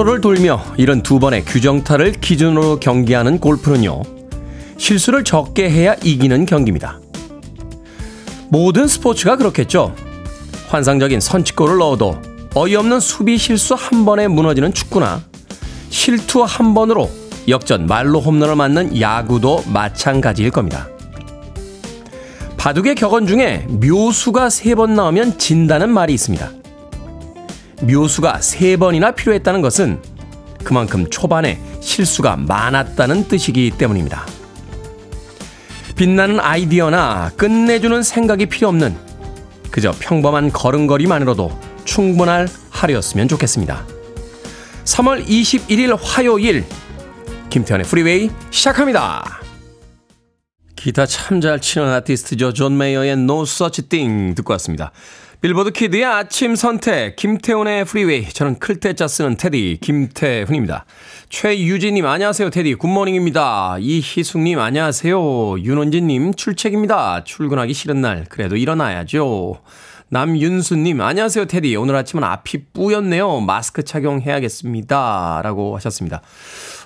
18호를 돌며 72번의 규정타를 기준으로 경기하는 골프는요, 실수를 적게 해야 이기는 경기입니다. 모든 스포츠가 그렇겠죠. 환상적인 선취골을 넣어도 어이없는 수비 실수 한 번에 무너지는 축구나 실투 한 번으로 역전 말로 홈런을 맞는 야구도 마찬가지일 겁니다. 바둑의 격언 중에 묘수가 세 번 나오면 진다는 말이 있습니다. 묘수가 세 번이나 필요했다는 것은 그만큼 초반에 실수가 많았다는 뜻이기 때문입니다. 빛나는 아이디어나 끝내주는 생각이 필요 없는 그저 평범한 걸음걸이만으로도 충분할 하루였으면 좋겠습니다. 3월 21일 화요일 김태훈의 프리웨이 시작합니다. 기타 참 잘 치는 아티스트죠. 존 메이어의 No Such Thing 듣고 왔습니다. Billboard kid의 아침 선택, 김태훈의 프리웨이. 저는 클 태 자 쓰는 테디, 김태훈입니다. 최유진님, 안녕하세요, 테디. Good morning입니다. 이희숙님, 안녕하세요. 윤원진님, 출첵입니다. 출근하기 싫은 날, 그래도 일어나야죠. 남윤수님, 안녕하세요, 테디. 오늘 아침은 앞이 뿌옇네요. 마스크 착용해야겠습니다. 라고 하셨습니다.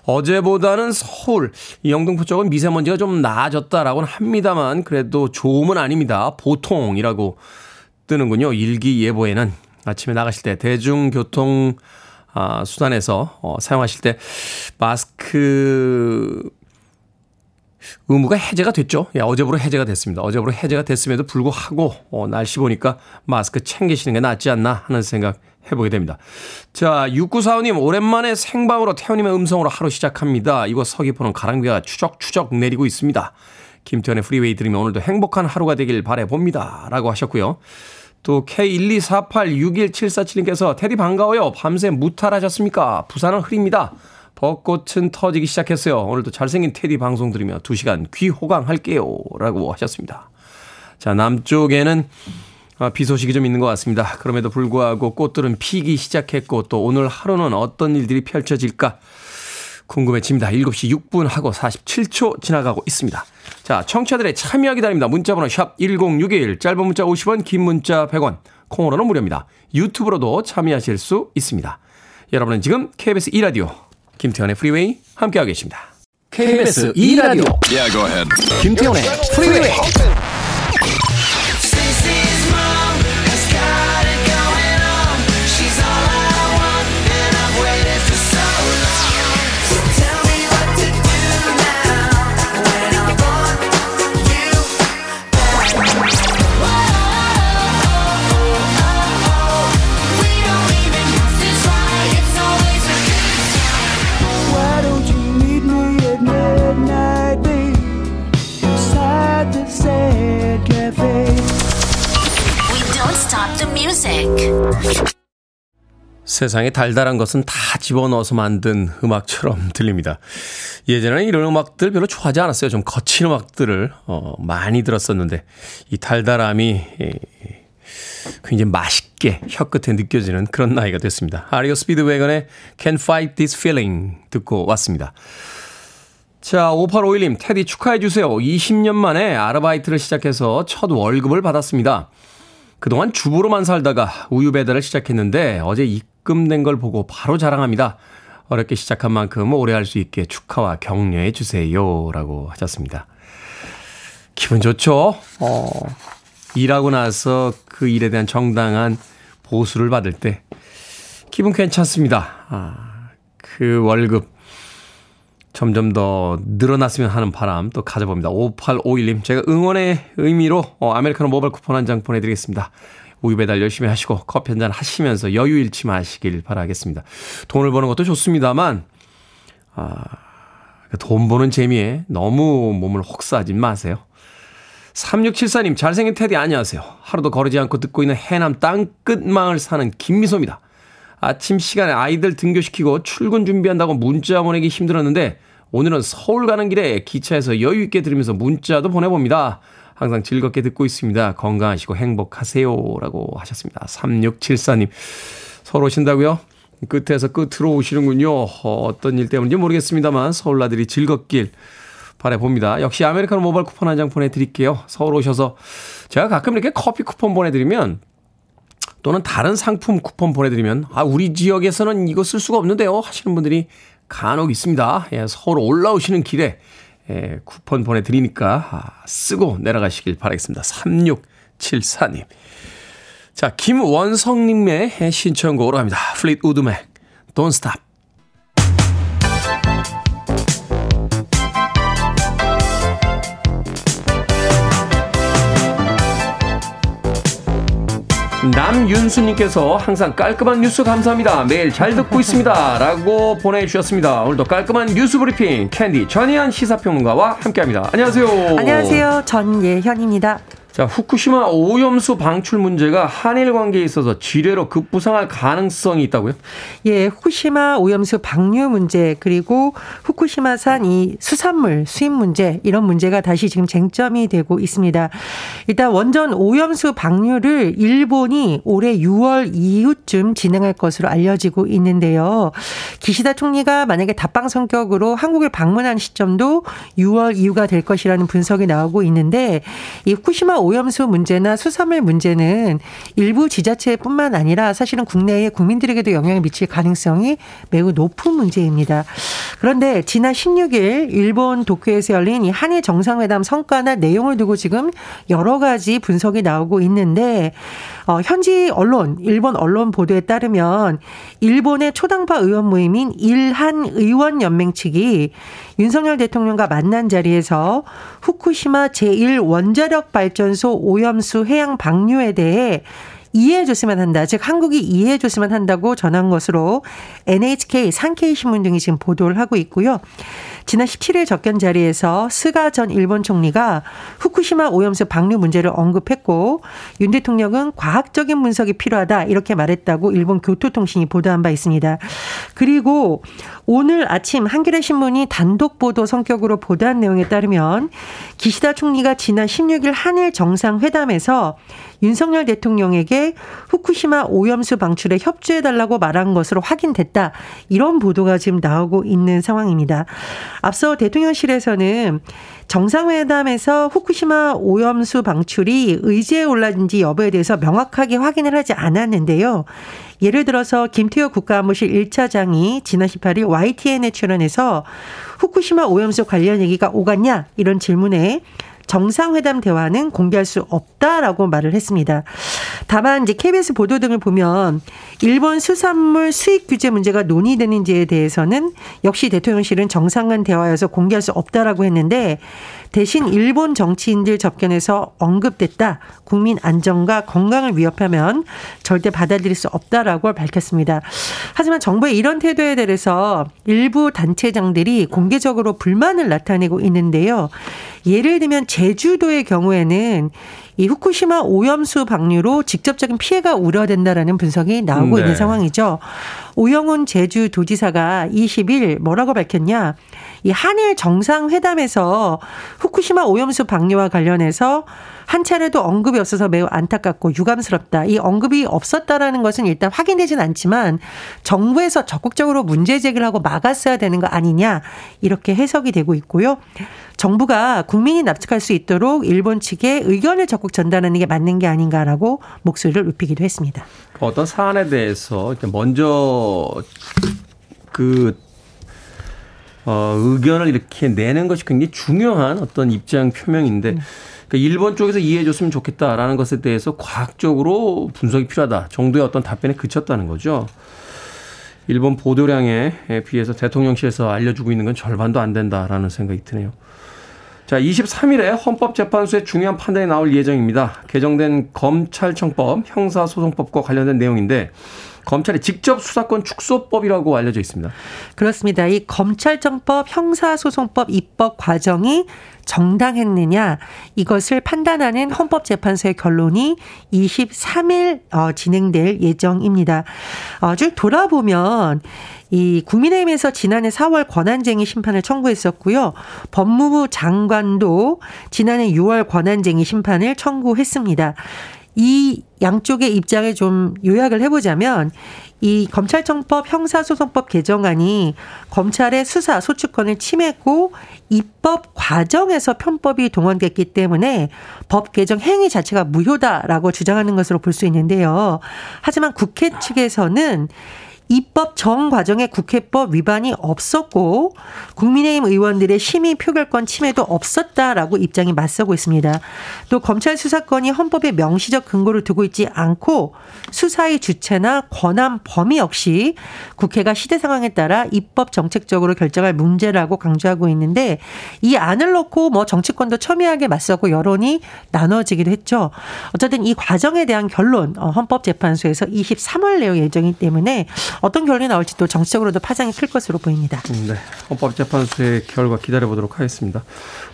어제보다는 서울, 영등포 쪽은 미세먼지가 좀 나아졌다라고는 합니다만, 그래도 좋음은 아닙니다. 보통이라고 뜨는군요. 일기예보에는 아침에 나가실 때 대중교통 아, 수단에서 어, 사용하실 때 마스크 의무가 해제가 됐죠. 예, 어제부로 해제가 됐습니다. 어제부로 해제가 됐음에도 불구하고 어, 날씨 보니까 마스크 챙기시는 게 낫지 않나 하는 생각 해보게 됩니다. 자, 6945님, 오랜만에 생방으로 태훈님의 음성으로 하루 시작합니다. 이곳 서귀포는 가랑비가 추적추적 내리고 있습니다. 김태훈의 프리웨이 들으면 오늘도 행복한 하루가 되길 바래봅니다. 라고 하셨고요. 또 K124861747님께서 테디 반가워요. 밤새 무탈하셨습니까? 부산은 흐립니다. 벚꽃은 터지기 시작했어요. 오늘도 잘생긴 테디 방송 들으며 2시간 귀 호강할게요. 라고 하셨습니다. 자, 남쪽에는 아, 비 소식이 좀 있는 것 같습니다. 그럼에도 불구하고 꽃들은 피기 시작했고 또 오늘 하루는 어떤 일들이 펼쳐질까 궁금해집니다. 7시 6분 하고 47초 지나가고 있습니다. 자, 청취자들의 참여 기다립니다. 문자번호 샵 1061, 짧은 문자 50원, 긴 문자 100원, 콩으로는 무료입니다. 유튜브로도 참여하실 수 있습니다. 여러분은 지금 KBS 2라디오 김태훈의 프리웨이 함께하고 계십니다. KBS 2라디오 yeah, 김태훈의 프리웨이 세상에 달달한 것은 다 집어넣어서 만든 음악처럼 들립니다. 예전에는 이런 음악들 별로 좋아하지 않았어요. 좀 거친 음악들을 어, 많이 들었었는데 이 달달함이 굉장히 맛있게 혀끝에 느껴지는 그런 나이가 됐습니다. 아리오 스피드웨건의 Can't Fight This Feeling 듣고 왔습니다. 자, 5851님, 테디 축하해주세요. 20년 만에 아르바이트를 시작해서 첫 월급을 받았습니다. 그동안 주부로만 살다가 우유 배달을 시작했는데 어제 입금된 걸 보고 바로 자랑합니다. 어렵게 시작한 만큼 오래 할 수 있게 축하와 격려해 주세요. 라고 하셨습니다. 기분 좋죠? 어, 일하고 나서 그 일에 대한 정당한 보수를 받을 때 기분 괜찮습니다. 아, 그 월급 점점 더 늘어났으면 하는 바람 또 가져봅니다. 5851님, 제가 응원의 의미로 어, 아메리카노 모바일 쿠폰 한 장 보내드리겠습니다. 우유 배달 열심히 하시고 커피 한잔 하시면서 여유 잃지 마시길 바라겠습니다. 돈을 버는 것도 좋습니다만, 아, 그돈 버는 재미에 너무 몸을 혹사하지 마세요. 3674님, 잘생긴 테디 안녕하세요. 하루도 거르지 않고 듣고 있는 해남 땅끝마을 사는 김미소입니다. 아침 시간에 아이들 등교시키고 출근 준비한다고 문자 보내기 힘들었는데 오늘은 서울 가는 길에 기차에서 여유 있게 들으면서 문자도 보내봅니다. 항상 즐겁게 듣고 있습니다. 건강하시고 행복하세요. 라고 하셨습니다. 3674님. 서울 오신다고요? 끝에서 끝으로 오시는군요. 어, 어떤 일 때문인지 모르겠습니다만 서울 나들이 즐겁길 바라봅니다. 역시 아메리카노 모바일 쿠폰 한 장 보내드릴게요. 서울 오셔서 제가 가끔 이렇게 커피 쿠폰 보내드리면 또는 다른 상품 쿠폰 보내드리면 아 우리 지역에서는 이거 쓸 수가 없는데요 하시는 분들이 간혹 있습니다. 예, 서울 올라오시는 길에 예, 쿠폰 보내드리니까 아, 쓰고 내려가시길 바라겠습니다. 3674님. 자, 김원성님의 신청곡으로 합니다. Fleetwood의 Don't Stop. 남윤수님께서 항상 깔끔한 뉴스 감사합니다. 매일 잘 듣고 있습니다. 라고 보내주셨습니다. 오늘도 깔끔한 뉴스 브리핑 캔디 전희연 시사평론가와 함께합니다. 안녕하세요. 안녕하세요. 전예현입니다. 자, 후쿠시마 오염수 방출 문제가 한일 관계에 있어서 지뢰로 급부상할 가능성이 있다고요? 예, 후쿠시마 오염수 방류 문제 그리고 후쿠시마산 이 수산물 수입 문제 이런 문제가 다시 지금 쟁점이 되고 있습니다. 일단 원전 오염수 방류를 일본이 올해 6월 이후쯤 진행할 것으로 알려지고 있는데요. 기시다 총리가 만약에 답방 성격으로 한국을 방문한 시점도 6월 이후가 될 것이라는 분석이 나오고 있는데 이 후쿠시마 오염수 문제나 수산물 문제는 일부 지자체뿐만 아니라 사실은 국내의 국민들에게도 영향을 미칠 가능성이 매우 높은 문제입니다. 그런데 지난 16일 일본 도쿄에서 열린 이 한일 정상회담 성과나 내용을 두고 지금 여러 가지 분석이 나오고 있는데 어, 현지 언론, 일본 언론 보도에 따르면 일본의 초당파 의원 모임인 일한 의원 연맹 측이 윤석열 대통령과 만난 자리에서 후쿠시마 제1 원자력 발전 소 오염수 해양 방류에 대해 이해해 줬으면 한다. 즉 한국이 이해해 줬으면 한다고 전한 것으로 NHK, 산케이 신문 등이 지금 보도를 하고 있고요. 지난 17일 접견 자리에서 스가 전 일본 총리가 후쿠시마 오염수 방류 문제를 언급했고 윤 대통령은 과학적인 분석이 필요하다 이렇게 말했다고 일본 교토통신이 보도한 바 있습니다. 그리고 오늘 아침 한겨레 신문이 단독 보도 성격으로 보도한 내용에 따르면 기시다 총리가 지난 16일 한일 정상회담에서 윤석열 대통령에게 후쿠시마 오염수 방출에 협조해달라고 말한 것으로 확인됐다. 이런 보도가 지금 나오고 있는 상황입니다. 앞서 대통령실에서는 정상회담에서 후쿠시마 오염수 방출이 의제에 올랐는지 여부에 대해서 명확하게 확인을 하지 않았는데요. 예를 들어서 김태호 국가안보실 1차장이 지난 18일 YTN에 출연해서 후쿠시마 오염수 관련 얘기가 오갔냐 이런 질문에 정상회담 대화는 공개할 수 없다라고 말을 했습니다. 다만 이제 KBS 보도 등을 보면 일본 수산물 수입 규제 문제가 논의되는지에 대해서는 역시 대통령실은 정상 간 대화여서 공개할 수 없다라고 했는데 대신 일본 정치인들 접견에서 언급됐다. 국민 안전과 건강을 위협하면 절대 받아들일 수 없다라고 밝혔습니다. 하지만 정부의 이런 태도에 대해서 일부 단체장들이 공개적으로 불만을 나타내고 있는데요. 예를 들면 제주도의 경우에는 이 후쿠시마 오염수 방류로 직접적인 피해가 우려된다라는 분석이 나오고 네. 있는 상황이죠. 오영훈 제주도지사가 20일 뭐라고 밝혔냐? 이 한일 정상회담에서 후쿠시마 오염수 방류와 관련해서 한 차례도 언급이 없어서 매우 안타깝고 유감스럽다. 이 언급이 없었다라는 것은 일단 확인되진 않지만 정부에서 적극적으로 문제 제기를 하고 막았어야 되는 거 아니냐 이렇게 해석이 되고 있고요. 정부가 국민이 납득할 수 있도록 일본 측에 의견을 적극 전달하는 게 맞는 게 아닌가라고 목소리를 높이기도 했습니다. 어떤 사안에 대해서 먼저 그 어, 의견을 이렇게 내는 것이 굉장히 중요한 어떤 입장 표명인데 음. 그러니까 일본 쪽에서 이해해 줬으면 좋겠다라는 것에 대해서 과학적으로 분석이 필요하다 정도의 어떤 답변에 그쳤다는 거죠. 일본 보도량에 비해서 대통령실에서 알려주고 있는 건 절반도 안 된다라는 생각이 드네요. 자, 23일에 헌법재판소의 중요한 판단이 나올 예정입니다. 개정된 검찰청법, 형사소송법과 관련된 내용인데 검찰의 직접 수사권 축소법이라고 알려져 있습니다. 그렇습니다. 이 검찰청법 형사소송법 입법 과정이 정당했느냐 이것을 판단하는 헌법재판소의 결론이 23일 어, 진행될 예정입니다. 어, 쭉 돌아보면 이 국민의힘에서 지난해 4월 권한쟁의 심판을 청구했었고요. 법무부 장관도 지난해 6월 권한쟁의 심판을 청구했습니다. 이 양쪽의 입장을 좀 요약을 해보자면 이 검찰청법 형사소송법 개정안이 검찰의 수사 소추권을 침해했고 입법 과정에서 편법이 동원됐기 때문에 법 개정 행위 자체가 무효다라고 주장하는 것으로 볼 수 있는데요. 하지만 국회 측에서는 입법 정 과정에 국회법 위반이 없었고 국민의힘 의원들의 심의 표결권 침해도 없었다라고 입장이 맞서고 있습니다. 또 검찰 수사권이 헌법에 명시적 근거를 두고 있지 않고 수사의 주체나 권한 범위 역시 국회가 시대 상황에 따라 입법 정책적으로 결정할 문제라고 강조하고 있는데 이 안을 놓고 뭐 정치권도 첨예하게 맞서고 여론이 나눠지기도 했죠. 어쨌든 이 과정에 대한 결론 어, 헌법재판소에서 23월 내용 예정이기 때문에 어떤 결론이 나올지 또 정치적으로도 파장이 클 것으로 보입니다. 네. 헌법재판소의 결과 기다려보도록 하겠습니다.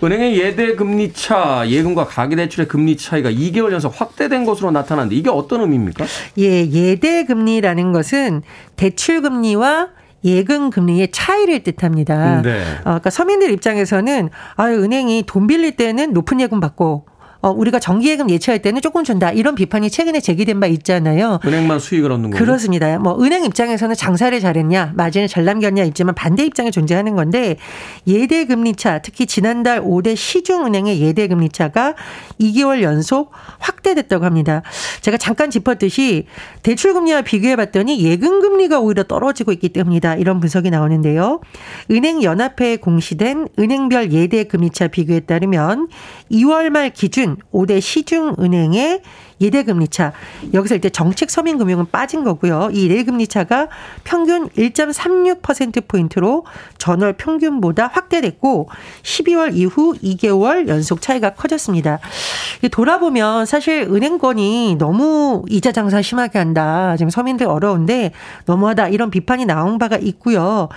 은행의 예대 금리 차, 예금과 가계대출의 금리 차이가 2개월 연속 확대된 것으로 나타났는데 이게 어떤 의미입니까? 예, 예대 금리라는 것은 대출 금리와 예금 금리의 차이를 뜻합니다. 네. 어, 그러니까 서민들 입장에서는 아 은행이 돈 빌릴 때는 높은 예금 받고 어, 우리가 정기예금 예치할 때는 조금 준다. 이런 비판이 최근에 제기된 바 있잖아요. 은행만 수익을 얻는 거죠. 그렇습니다. 뭐 은행 입장에서는 장사를 잘했냐, 마진을 잘 남겼냐 있지만 반대 입장에 존재하는 건데 예대 금리차, 특히 지난달 5대 시중은행의 예대 금리차가 2개월 연속 확대됐다고 합니다. 제가 잠깐 짚었듯이 대출 금리와 비교해 봤더니 예금 금리가 오히려 떨어지고 있기 때문이다. 이런 분석이 나오는데요. 은행 연합회에 공시된 은행별 예대 금리차 비교에 따르면 2월 말 기준 기준 5대 시중은행의 예대금리 차 여기서 일단 정책 서민금융은 빠진 거고요. 이 예대금리 차가 평균 1.36%포인트로 전월 평균보다 확대됐고 12월 이후 2개월 연속 차이가 커졌습니다. 돌아보면 사실 은행권이 너무 이자 장사 심하게 한다. 지금 서민들 어려운데 너무하다 이런 비판이 나온 바가 있고요.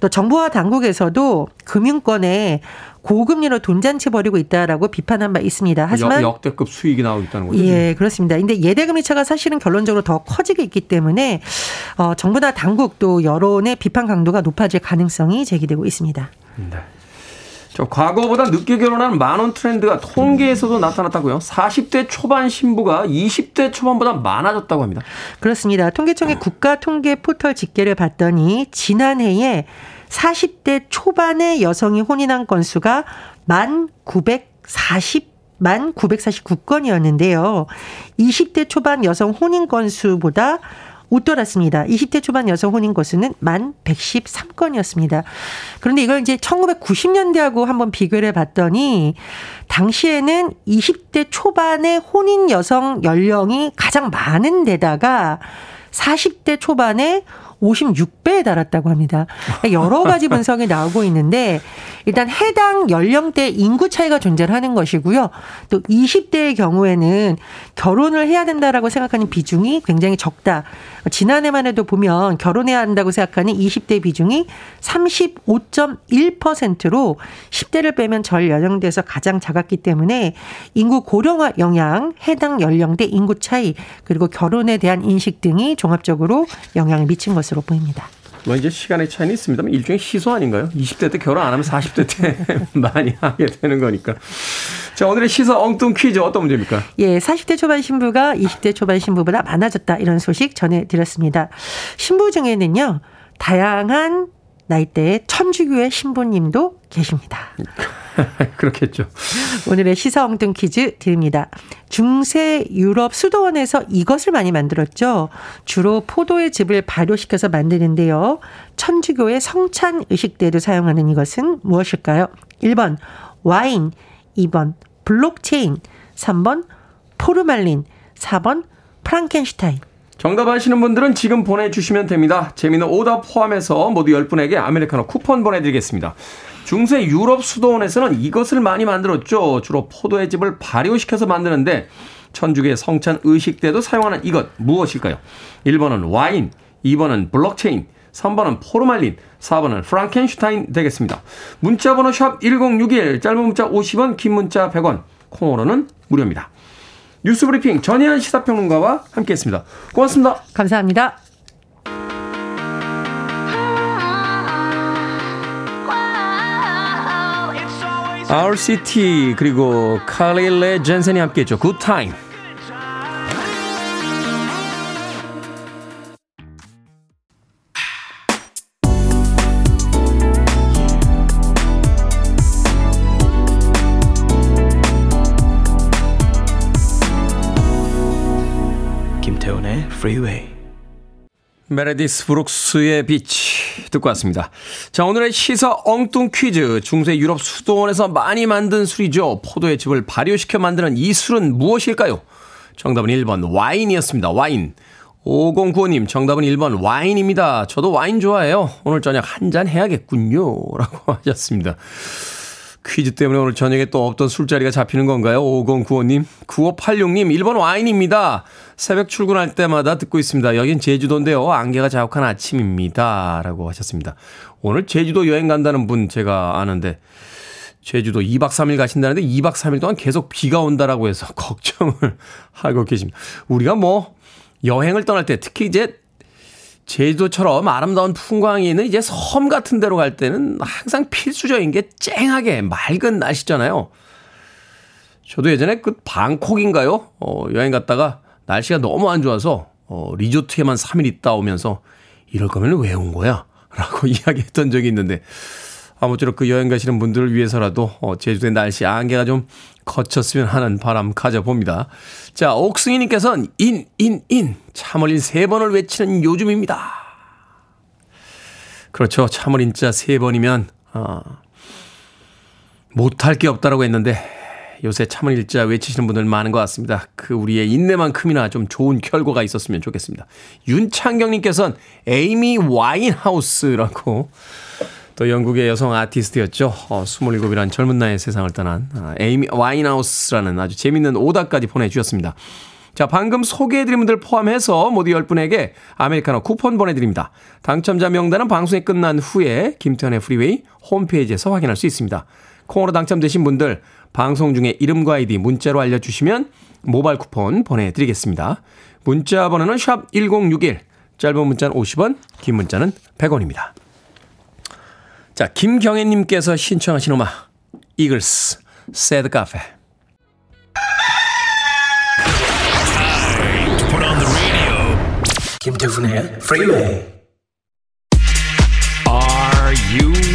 또 정부와 당국에서도 금융권에 고금리로 돈잔치 벌이고 있다라고 비판한 바 있습니다. 하지만 역, 대급 수익이 나오고 있다는 거죠. 예, 그렇습니다. 근데 예대금리 차가 사실은 결론적으로 더 커지고 있기 때문에 어, 정부나 당국 또 여론의 비판 강도가 높아질 가능성이 제기되고 있습니다. 네. 저 과거보다 늦게 결혼하는 만원 트렌드가 통계에서도 나타났다고요. 40대 초반 신부가 20대 초반보다 많아졌다고 합니다. 그렇습니다. 통계청의 국가 통계 포털 집계를 봤더니 지난해에 40대 초반의 여성이 혼인한 건수가 1,940 만 949건이었는데요. 20대 초반 여성 혼인 건수보다 웃돌았습니다. 20대 초반 여성 혼인 건수는 만 113건이었습니다. 그런데 이걸 이제 1990년대하고 한번 비교를 해 봤더니 당시에는 20대 초반의 혼인 여성 연령이 가장 많은 데다가 40대 초반에 56배에 달았다고 합니다. 그러니까 여러 가지 분석이 나오고 있는데 일단 해당 연령대 인구 차이가 존재하는 것이고요. 또 20대의 경우에는 결혼을 해야 된다라고 생각하는 비중이 굉장히 적다. 지난해만 해도 보면 결혼해야 한다고 생각하는 20대 비중이 35.1%로 10대를 빼면 절 연령대에서 가장 작았기 때문에 인구 고령화 영향, 해당 연령대 인구 차이, 그리고 결혼에 대한 인식 등이 종합적으로 영향을 미친 것으로 보입니다. 뭐 이제 시간의 차이는 있습니다만 일종의 시소 아닌가요? 20대 때 결혼 안 하면 40대 때 많이 하게 되는 거니까. 자, 오늘의 시사 엉뚱 퀴즈 어떤 문제입니까? 예, 40대 초반 신부가 20대 초반 신부보다 많아졌다. 이런 소식 전해드렸습니다. 신부 중에는요, 다양한 나이대의 천주교의 신부님도 계십니다. 그렇겠죠. 오늘의 시사 엉뚱 퀴즈 드립니다. 중세 유럽 수도원에서 이것을 많이 만들었죠. 주로 포도의 즙을 발효시켜서 만드는데요. 천주교의 성찬 의식 때도 사용하는 이것은 무엇일까요? 1번 와인, 2번 블록체인, 3번 포르말린, 4번 프랑켄슈타인. 정답 아시는 분들은 지금 보내주시면 됩니다. 재미는 오답 포함해서 모두 10분에게 아메리카노 쿠폰 보내드리겠습니다. 중세 유럽 수도원에서는 이것을 많이 만들었죠. 주로 포도의 즙을 발효시켜서 만드는데 천주교의 성찬 의식 때도 사용하는 이것 무엇일까요? 1번은 와인, 2번은 블록체인, 3번은 포르말린, 4번은 프랑켄슈타인 되겠습니다. 문자 번호 샵 1061, 짧은 문자 50원, 긴 문자 100원, 콩으로는 무료입니다. 뉴스브리핑 전혜연 시사평론가와 함께했습니다. 고맙습니다. 감사합니다. RCT 그리고 칼릴레 젠센이 함께했죠. 굿타임. 메레디스 브룩스의 Bitch 듣고 왔습니다. 자, 오늘의 시사 엉뚱 퀴즈. 중세 유럽 수도원에서 많이 만든 술이죠. 포도의 즙을 발효시켜 만드는 이 술은 무엇일까요? 정답은 1번 와인이었습니다. 와인. 5095님, 정답은 1번 와인입니다. 저도 와인 좋아해요. 오늘 저녁 한 잔 해야겠군요. 라고 하셨습니다. 퀴즈 때문에 오늘 저녁에 또 없던 술자리가 잡히는 건가요? 5095님. 9586님, 1번 와인입니다. 새벽 출근할 때마다 듣고 있습니다. 여긴 제주도인데요. 안개가 자욱한 아침입니다. 라고 하셨습니다. 오늘 제주도 여행 간다는 분 제가 아는데, 제주도 2박 3일 가신다는데 2박 3일 동안 계속 비가 온다라고 해서 걱정을 하고 계십니다. 우리가 뭐, 여행을 떠날 때 특히 이제 제주도처럼 아름다운 풍광이 있는 이제 섬 같은 데로 갈 때는 항상 필수적인 게 쨍하게 맑은 날씨잖아요. 저도 예전에 그 방콕인가요? 어, 여행 갔다가 날씨가 너무 안 좋아서 어, 리조트에만 3일 있다 오면서 이럴 거면 왜 온 거야? 라고 이야기했던 적이 있는데 아무쪼록 그 여행 가시는 분들을 위해서라도 어, 제주도의 날씨 안개가 좀 걷혔으면 하는 바람 가져봅니다. 자, 옥승희님께서는 인, 인, 인. 참을인 세 번을 외치는 요즘입니다. 그렇죠. 참을인자 세 번이면, 어, 못할 게 없다라고 했는데, 요새 참을인자 외치시는 분들 많은 것 같습니다. 그 우리의 인내만큼이나 좀 좋은 결과가 있었으면 좋겠습니다. 윤창경님께서는 에이미 와인하우스라고 또 영국의 여성 아티스트였죠. 어, 27이라는 젊은 나이에 세상을 떠난 아, 에이미 와인하우스라는 아주 재밌는 오답까지 보내주셨습니다. 자, 방금 소개해드린 분들 포함해서 모두 10분에게 아메리카노 쿠폰 보내드립니다. 당첨자 명단은 방송이 끝난 후에 김태훈의 프리웨이 홈페이지에서 확인할 수 있습니다. 콩으로 당첨되신 분들 방송 중에 이름과 아이디 문자로 알려주시면 모바일 쿠폰 보내드리겠습니다. 문자 번호는 샵 1061, 짧은 문자는 50원, 긴 문자는 100원입니다. 자, 김경애님께서 신청하신 음악, 이글스, Sad Cafe. 김태훈의 프리웨이 Are you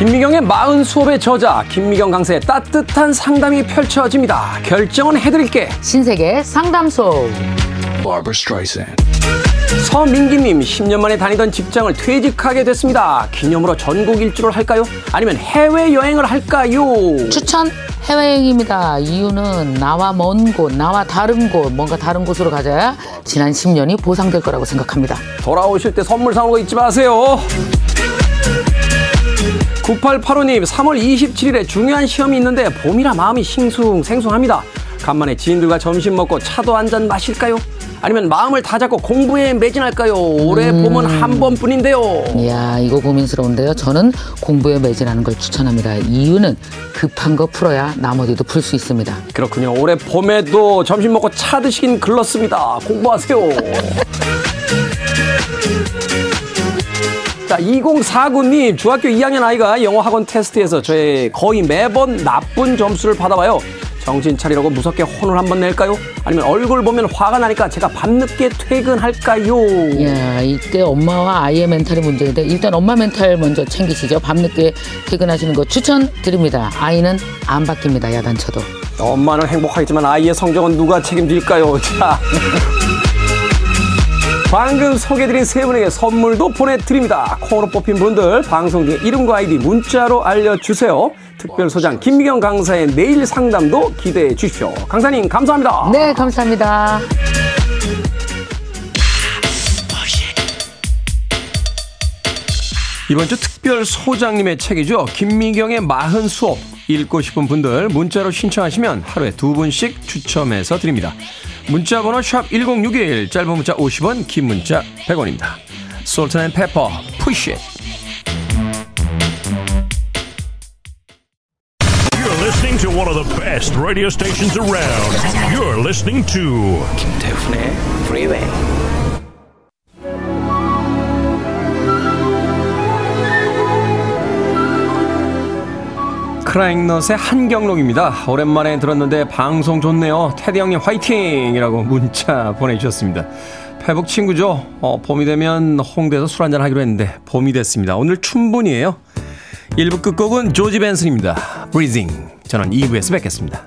김미경의 마흔 수업의 저자 김미경 강사의 따뜻한 상담이 펼쳐집니다. 결정은 해드릴게. 신세계 상담소. 서민기님 10년 만에 다니던 직장을 퇴직하게 됐습니다. 기념으로 전국 일주를 할까요? 아니면 해외 여행을 할까요? 추천 해외여행입니다. 이유는 나와 먼 곳, 나와 다른 곳, 뭔가 다른 곳으로 가져야 지난 10년이 보상될 거라고 생각합니다. 돌아오실 때 선물 사오는 거 잊지 마세요. 9885님, 3월 27일에 중요한 시험이 있는데 봄이라 마음이 싱숭 생숭합니다. 간만에 지인들과 점심 먹고 차도 한 잔 마실까요? 아니면 마음을 다 잡고 공부에 매진할까요? 올해 음. 봄은 한 번뿐인데요. 이야, 이거 고민스러운데요. 저는 공부에 매진하는 걸 추천합니다. 이유는 급한 거 풀어야 나머지도 풀 수 있습니다. 그렇군요. 올해 봄에도 점심 먹고 차 드시긴 글렀습니다. 공부하세요. 자, 2049님, 중학교 2학년 아이가 영어 학원 테스트에서 저의 거의 매번 나쁜 점수를 받아와요. 정신 차리라고 무섭게 혼을 한번 낼까요? 아니면 얼굴 보면 화가 나니까 제가 밤늦게 퇴근할까요? 야, 이때 엄마와 아이의 멘탈이 문제인데 일단 엄마 멘탈 먼저 챙기시죠. 밤늦게 퇴근하시는 거 추천드립니다. 아이는 안 바뀝니다. 야단쳐도. 엄마는 행복하겠지만 아이의 성적은 누가 책임질까요? 자. 방금 소개드린 세 분에게 선물도 보내드립니다. 콩으로 뽑힌 분들 방송 중에 이름과 아이디 문자로 알려주세요. 특별 소장 김미경 강사의 내일 상담도 기대해 주십시오. 강사님 감사합니다. 네, 감사합니다. 이번 주 특별 소장님의 책이죠. 김미경의 마흔 수업 읽고 싶은 분들 문자로 신청하시면 하루에 두 분씩 추첨해서 드립니다. 문자 번호 샵 1061 짧은 문자 50원 긴 문자 100원입니다. Salt-N-Pepa Push You're listening to one of the best radio stations around. You're listening to 김태훈의 Freeway. 크라잉넛의 한경록입니다. 오랜만에 들었는데 방송 좋네요. 테디 형님 화이팅 이라고 문자 보내주셨습니다. 페북 친구죠. 어, 봄이 되면 홍대에서 술 한잔 하기로 했는데 봄이 됐습니다. 오늘 춘분이에요. 1부 끝곡은 조지 벤슨입니다. Breathing. 저는 2부에서 뵙겠습니다.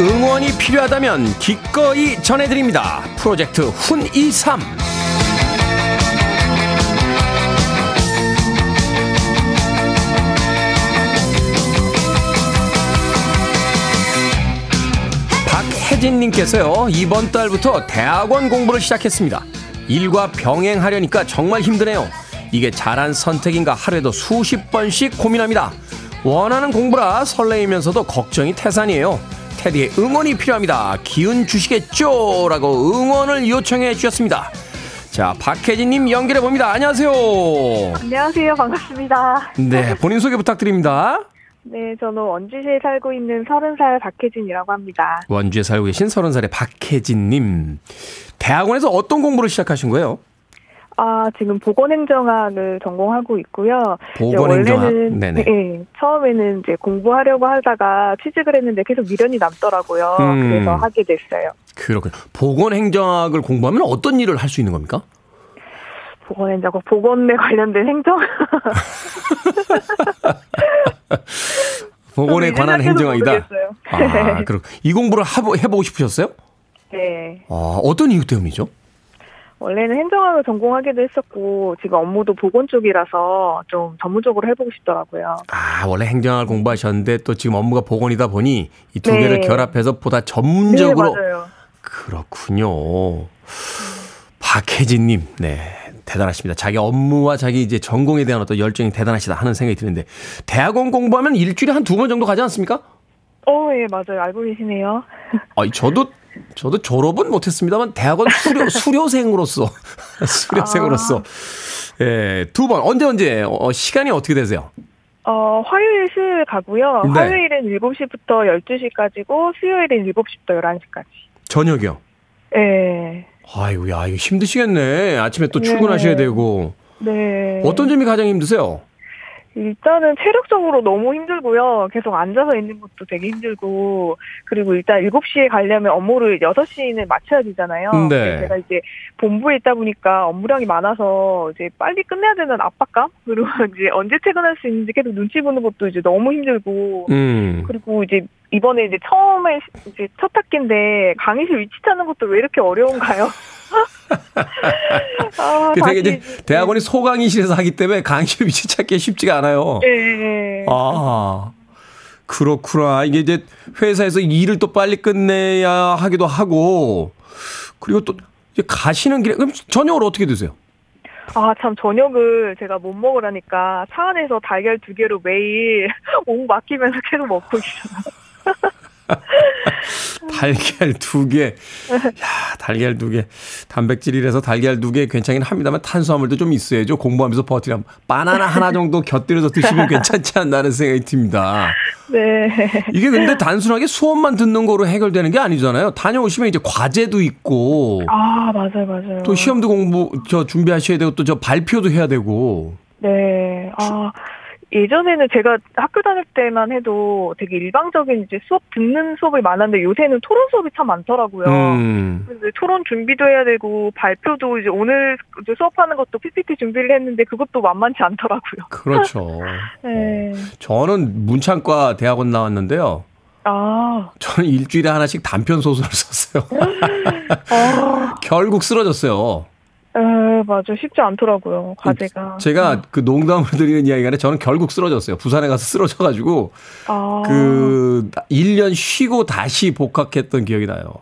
응원이 필요하다면 기꺼이 전해드립니다. 프로젝트 훈23. 박혜진님께서요, 이번 달부터 대학원 공부를 시작했습니다. 일과 병행하려니까 정말 힘드네요. 이게 잘한 선택인가 하루에도 수십 번씩 고민합니다. 원하는 공부라 설레이면서도 걱정이 태산이에요. 테디의 응원이 필요합니다. 기운 주시겠죠? 라고 응원을 요청해 주셨습니다. 자, 박혜진님 연결해 봅니다. 안녕하세요. 안녕하세요. 반갑습니다. 네, 본인 소개 부탁드립니다. 네, 저는 원주시에 살고 있는 30살 박혜진이라고 합니다. 원주에 살고 계신 30살의 박혜진님. 대학원에서 어떤 공부를 시작하신 거예요? 아, 지금 보건행정학을 전공하고 있고요. 보건행정학. 원래는 네네. 네, 처음에는 이제 공부하려고 하다가 취직을 했는데 계속 미련이 남더라고요. 음. 그래서 하게 됐어요. 그렇군요. 보건행정학을 공부하면 어떤 일을 할 수 있는 겁니까? 보건행정학, 보건에 관련된 행정. 보건에 좀 관한 행정학이다. 모르겠어요. 아, 그렇. 이 공부를 해보고 싶으셨어요? 네. 아, 어떤 이유 때문이죠? 원래는 행정학을 전공하기도 했었고, 지금 업무도 보건 쪽이라서 좀 전문적으로 해보고 싶더라고요. 아, 원래 행정학을 공부하셨는데 또 지금 업무가 보건이다 보니 이두 네. 개를 결합해서 보다 전문적으로 네, 맞아요. 그렇군요. 박혜진님, 네. 대단하십니다. 자기 업무와 자기 이제 전공에 대한 어떤 열정이 대단하시다 하는 생각이 드는데, 대학원 공부하면 일주일에 한 두 번 정도 가지 않습니까? 어, 예, 맞아요. 알고 계시네요. 아, 저도, 저도 졸업은 못했습니다만, 대학원 수료, 수료생으로서, 수료생으로서, 예, 두 번, 언제, 언제, 어, 시간이 어떻게 되세요? 어, 화요일, 수요일 가고요. 네. 화요일은 7시부터 12시까지고, 수요일은 7시부터 11시까지. 저녁이요? 예. 아이고, 야, 이거 힘드시겠네. 아침에 또 네. 출근하셔야 되고. 네. 어떤 점이 가장 힘드세요? 일단은 체력적으로 너무 힘들고요. 계속 앉아서 있는 것도 되게 힘들고, 그리고 일단 7시에 가려면 업무를 6시에는 마쳐야 되잖아요. 네. 제가 이제 본부에 있다 보니까 업무량이 많아서 이제 빨리 끝내야 되는 압박감? 그리고 이제 언제 퇴근할 수 있는지 계속 눈치 보는 것도 이제 너무 힘들고, 음. 그리고 이제 이번에 이제 처음에 이제 첫 학기인데 강의실 위치 찾는 것도 왜 이렇게 어려운가요? 아, 그 되게 이제 대학원이 소강의실에서 하기 때문에 강의실 위치 찾기 쉽지가 않아요. 예. 아, 그렇구나. 이게 이제 회사에서 일을 또 빨리 끝내야 하기도 하고, 그리고 또 이제 가시는 길에, 그럼 저녁을 어떻게 드세요? 아, 참, 저녁을 제가 못 먹으라니까 차 안에서 달걀 두 개로 매일 옥 막히면서 계속 먹고 있어요. 달걀 두 개. 야, 달걀 두 개. 단백질이라서 달걀 두 개 괜찮긴 합니다만 탄수화물도 좀 있어야죠. 공부하면서 버티려면. 바나나 하나 정도 곁들여서 드시면 괜찮지 않나는 생각이 듭니다. 네. 이게 근데 단순하게 수업만 듣는 거로 해결되는 게 아니잖아요. 다녀오시면 이제 과제도 있고, 아, 맞아요, 맞아요. 또 시험도 공부, 저 준비하셔야 되고, 또 저 발표도 해야 되고. 네. 아, 예전에는 제가 학교 다닐 때만 해도 되게 일방적인 이제 수업 듣는 수업이 많았는데 요새는 토론 수업이 참 많더라고요. 음. 토론 준비도 해야 되고 발표도 이제 오늘 이제 수업하는 것도 PPT 준비를 했는데 그것도 만만치 않더라고요. 그렇죠. 네. 저는 문창과 대학원 나왔는데요. 아, 저는 일주일에 하나씩 단편 소설을 썼어요. 아, 결국 쓰러졌어요. 에, 맞아 쉽지 않더라고요 과제가. 제가 그 농담으로 드리는 이야기가 아니라 저는 결국 쓰러졌어요. 부산에 가서 쓰러져가지고 아, 그 1년 쉬고 다시 복학했던 기억이 나요.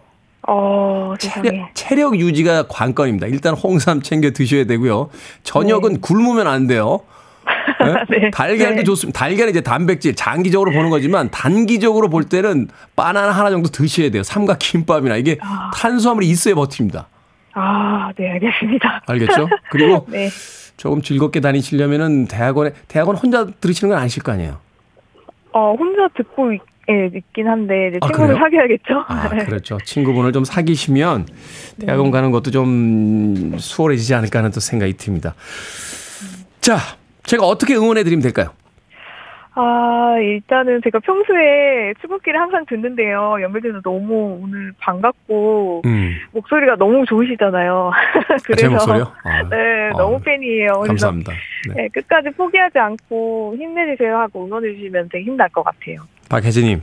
어. 체력, 체력 유지가 관건입니다. 일단 홍삼 챙겨 드셔야 되고요. 저녁은 굶으면 안 돼요. 네? 네. 달걀도 네. 좋습니다. 달걀은 이제 단백질 장기적으로 보는 거지만 단기적으로 볼 때는 바나나 하나 정도 드셔야 돼요. 삼각 김밥이나 이게 아. 탄수화물이 있어야 버팁니다. 아, 네, 알겠습니다. 알겠죠? 그리고 네. 조금 즐겁게 다니시려면은 대학원에 대학원 혼자 들으시는 건 아니실 거 아니에요. 어, 혼자 듣고 있, 예, 있긴 한데, 이제 아, 친구를 그래요? 사귀어야겠죠? 아, 그렇죠. 친구분을 좀 사귀시면 대학원 가는 것도 좀 수월해지지 않을까 하는 또 생각이 듭니다. 자, 제가 어떻게 응원해 드리면 될까요? 아, 일단은 제가 평소에 출근길에 항상 듣는데요. 연결돼서 너무 오늘 반갑고, 음. 목소리가 너무 좋으시잖아요. 아, 그래서. 제 목소리요? 아, 네, 어, 너무 팬이에요. 감사합니다. 네. 네, 끝까지 포기하지 않고 힘내주세요 하고 응원해주시면 되게 힘날 것 같아요. 박혜진님,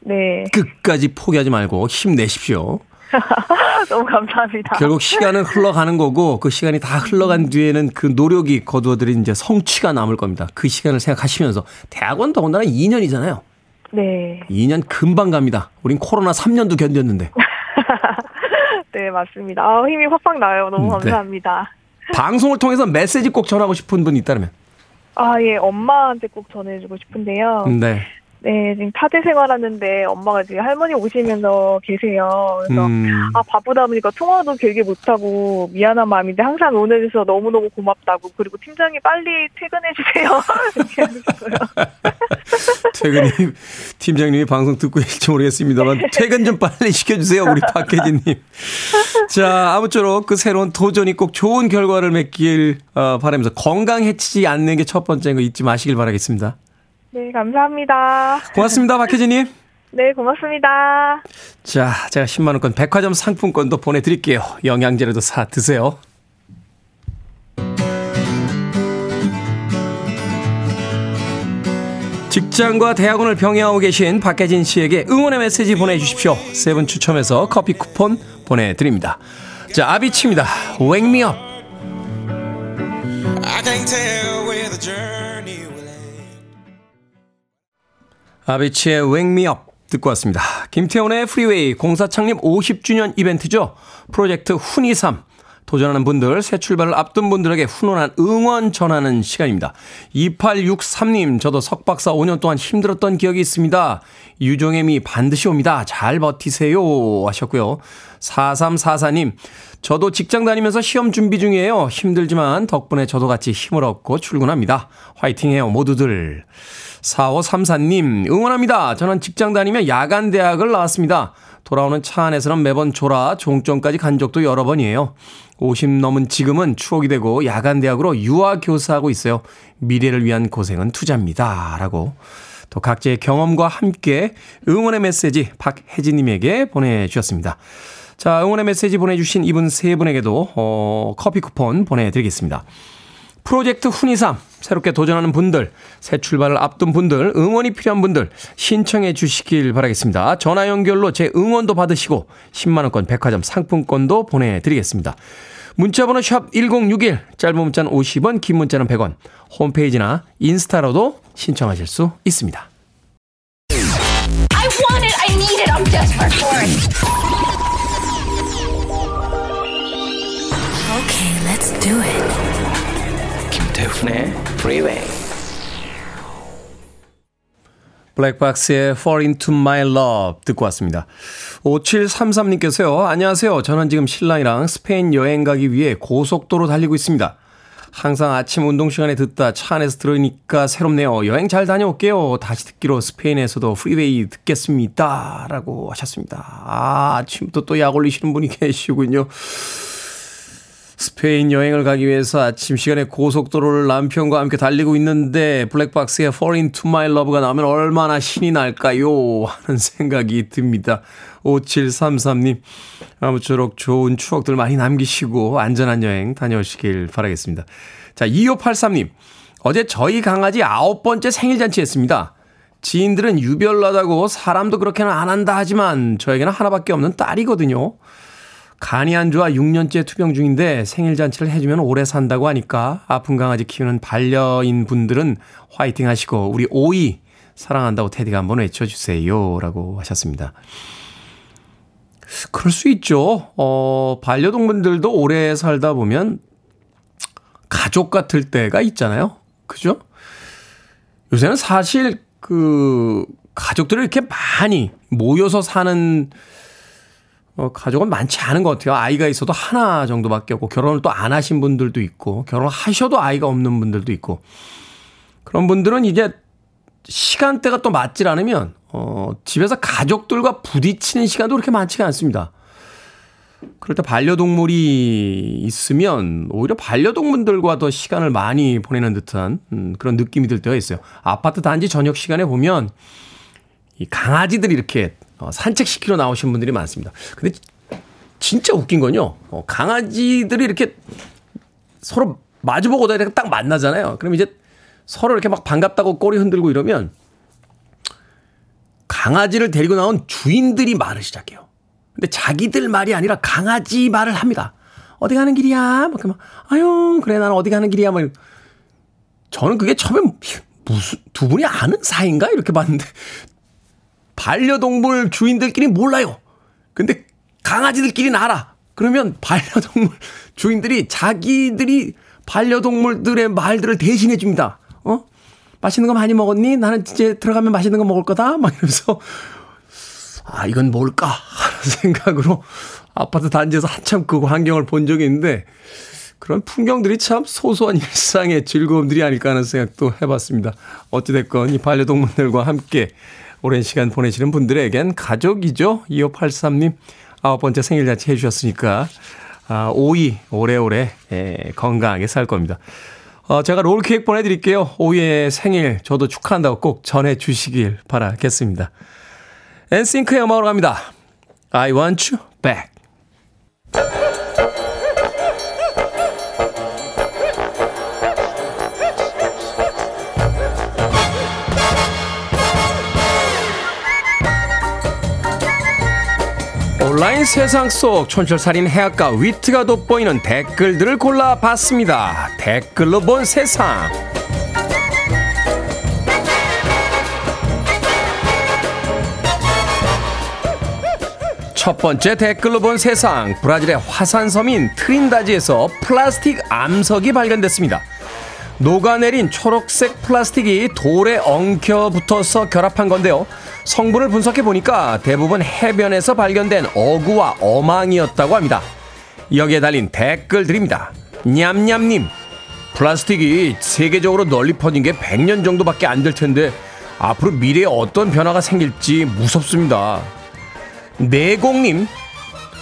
네, 끝까지 포기하지 말고 힘내십시오. 너무 감사합니다. 결국 시간은 흘러가는 거고 그 시간이 다 흘러간 뒤에는 그 노력이 거두어들인 이제 성취가 남을 겁니다. 그 시간을 생각하시면서 대학원 더군다나 2년이잖아요. 네, 2년 금방 갑니다. 우린 코로나 3년도 견뎠는데. 네, 맞습니다. 아, 힘이 확확 나요. 너무 음, 네. 감사합니다. 방송을 통해서 메시지 꼭 전하고 싶은 분이 있다면. 아, 예, 엄마한테 꼭 전해주고 싶은데요. 네. 네, 지금 타지 생활하는데 엄마가 지금 할머니 오시면서 계세요. 그래서 음, 아 바쁘다 보니까 통화도 길게 못하고 미안한 마음인데 항상 응원해줘서 너무너무 고맙다고 그리고 팀장이 빨리 퇴근해주세요. 퇴근이 팀장님이 방송 듣고 계실지 모르겠습니다만 퇴근 좀 빨리 시켜주세요 우리 박혜진님. 자 아무쪼록 그 새로운 도전이 꼭 좋은 결과를 맺길 어, 바라면서 건강 해치지 않는 게 첫 번째인 거 잊지 마시길 바라겠습니다. 네 감사합니다. 고맙습니다 박혜진님. 네 고맙습니다. 자 제가 10만 원권 백화점 상품권도 보내드릴게요. 영양제라도 사 드세요. 직장과 대학원을 병행하고 계신 박혜진 씨에게 응원의 메시지 보내주십시오. 세분 추첨해서 커피 쿠폰 보내드립니다. 자, 아비치입니다. Wake me up. 아비치의 up 듣고 왔습니다. 김태훈의 프리웨이 공사 창립 50주년 이벤트죠. 프로젝트 훈이삼. 도전하는 분들, 새 출발을 앞둔 분들에게 훈훈한 응원 전하는 시간입니다. 2863님, 저도 석박사 5년 동안 힘들었던 기억이 있습니다. 유종의 미 반드시 옵니다. 잘 버티세요. 하셨고요. 4344님, 저도 직장 다니면서 시험 준비 중이에요. 힘들지만 덕분에 저도 같이 힘을 얻고 출근합니다. 화이팅해요, 모두들. 4534님, 응원합니다. 저는 직장 다니며 야간 대학을 나왔습니다. 돌아오는 차 안에서는 매번 졸아 종점까지 간 적도 여러 번이에요. 50 넘은 지금은 추억이 되고 야간 대학으로 유아 교사하고 있어요. 미래를 위한 고생은 투자입니다. 라고 또 각자의 경험과 함께 응원의 메시지 박혜진님에게 보내주셨습니다. 자, 응원의 메시지 보내주신 이분 세 분에게도 어, 커피 쿠폰 보내드리겠습니다. 프로젝트 훈이삼 새롭게 도전하는 분들, 새 출발을 앞둔 분들, 응원이 필요한 분들 신청해 주시길 바라겠습니다. 전화 연결로 제 응원도 받으시고 10만 원권 백화점 상품권도 보내 드리겠습니다. 문자 번호 샵 1061, 짧은 문자는 50원, 긴 문자는 100원, 홈페이지나 인스타로도 신청하실 수 있습니다. Okay, let's do it. 김태훈의 Freeway. 블랙박스의 Fall Into My Love 듣고 왔습니다. 5733님께서요. 안녕하세요. 저는 지금 신랑이랑 스페인 여행 가기 위해 고속도로 달리고 있습니다. 항상 아침 운동 시간에 듣다 차 안에서 들으니까 새롭네요. 여행 잘 다녀올게요. 다시 듣기로 스페인에서도 프리웨이 듣겠습니다. 라고 하셨습니다. 아, 아침부터 또 약 올리시는 분이 계시군요. 스페인 여행을 가기 위해서 아침 시간에 고속도로를 남편과 함께 달리고 있는데 블랙박스의 Fall Into My Love가 나오면 얼마나 신이 날까요? 하는 생각이 듭니다. 5733님 아무쪼록 좋은 추억들 많이 남기시고 안전한 여행 다녀오시길 바라겠습니다. 자 2583님 어제 저희 강아지 아홉 번째 생일잔치 했습니다. 지인들은 유별나다고 사람도 그렇게는 안 한다 하지만 저에게는 하나밖에 없는 딸이거든요. 간이 안 좋아 6년째 투병 중인데 생일 잔치를 해주면 오래 산다고 하니까 아픈 강아지 키우는 반려인 분들은 화이팅 하시고 우리 오이 사랑한다고 테디가 한번 외쳐주세요. 라고 하셨습니다. 그럴 수 있죠. 어, 반려동물들도 오래 살다 보면 가족 같을 때가 있잖아요. 그죠? 요새는 사실 그 가족들을 이렇게 많이 모여서 사는 어, 가족은 많지 않은 것 같아요. 아이가 있어도 하나 정도밖에 없고 결혼을 또 안 하신 분들도 있고 결혼하셔도 아이가 없는 분들도 있고 그런 분들은 이제 시간대가 또 맞질 않으면 어, 집에서 가족들과 부딪히는 시간도 그렇게 많지가 않습니다. 그럴 때 반려동물이 있으면 오히려 반려동물들과 더 시간을 많이 보내는 듯한 음, 그런 느낌이 들 때가 있어요. 아파트 단지 저녁 시간에 보면 이 강아지들이 이렇게 어, 산책시키러 나오신 분들이 많습니다. 근데 진짜 웃긴 건요. 어, 강아지들이 이렇게 서로 마주보고 이렇게 딱 만나잖아요. 그럼 이제 서로 이렇게 막 반갑다고 꼬리 흔들고 이러면 강아지를 데리고 나온 주인들이 말을 시작해요. 근데 자기들 말이 아니라 강아지 말을 합니다. 어디 가는 길이야? 막 그러면 아유 그래 나는 어디 가는 길이야? 막. 저는 그게 처음에 무슨 두 분이 아는 사이인가 이렇게 봤는데 반려동물 주인들끼리 몰라요. 근데 강아지들끼리는 알아. 그러면 반려동물 주인들이 자기들이 반려동물들의 말들을 대신해 줍니다. 어? 맛있는 거 많이 먹었니? 나는 이제 들어가면 맛있는 거 먹을 거다. 막 이러면서 아, 이건 뭘까? 하는 생각으로 아파트 단지에서 한참 그 광경을 본 적이 있는데 그런 풍경들이 참 소소한 일상의 즐거움들이 아닐까 하는 생각도 해봤습니다. 어찌됐건 이 반려동물들과 함께 오랜 시간 보내시는 분들에겐 가족이죠. 2583님 아홉 번째 생일 잔치 해주셨으니까 아, 오이 오래오래 예, 건강하게 살 겁니다. 어, 제가 롤 케이크 보내드릴게요. 오이의 생일 저도 축하한다고 꼭 전해주시길 바라겠습니다. 엔싱크의 음악으로 갑니다. I want you back. 온라인 세상 속 촌철살인 해악과 위트가 돋보이는 댓글들을 골라봤습니다. 댓글로 본 세상. 첫 번째 댓글로 본 세상. 브라질의 화산섬인 트린다지에서 플라스틱 암석이 발견됐습니다. 녹아내린 초록색 플라스틱이 돌에 엉켜 붙어서 결합한 건데요. 성분을 분석해 보니까 대부분 해변에서 발견된 어구와 어망이었다고 합니다. 여기에 달린 댓글들입니다. 냠냠님, 플라스틱이 세계적으로 널리 퍼진 게 100년 정도밖에 안 될 텐데 앞으로 미래에 어떤 변화가 생길지 무섭습니다. 내공님,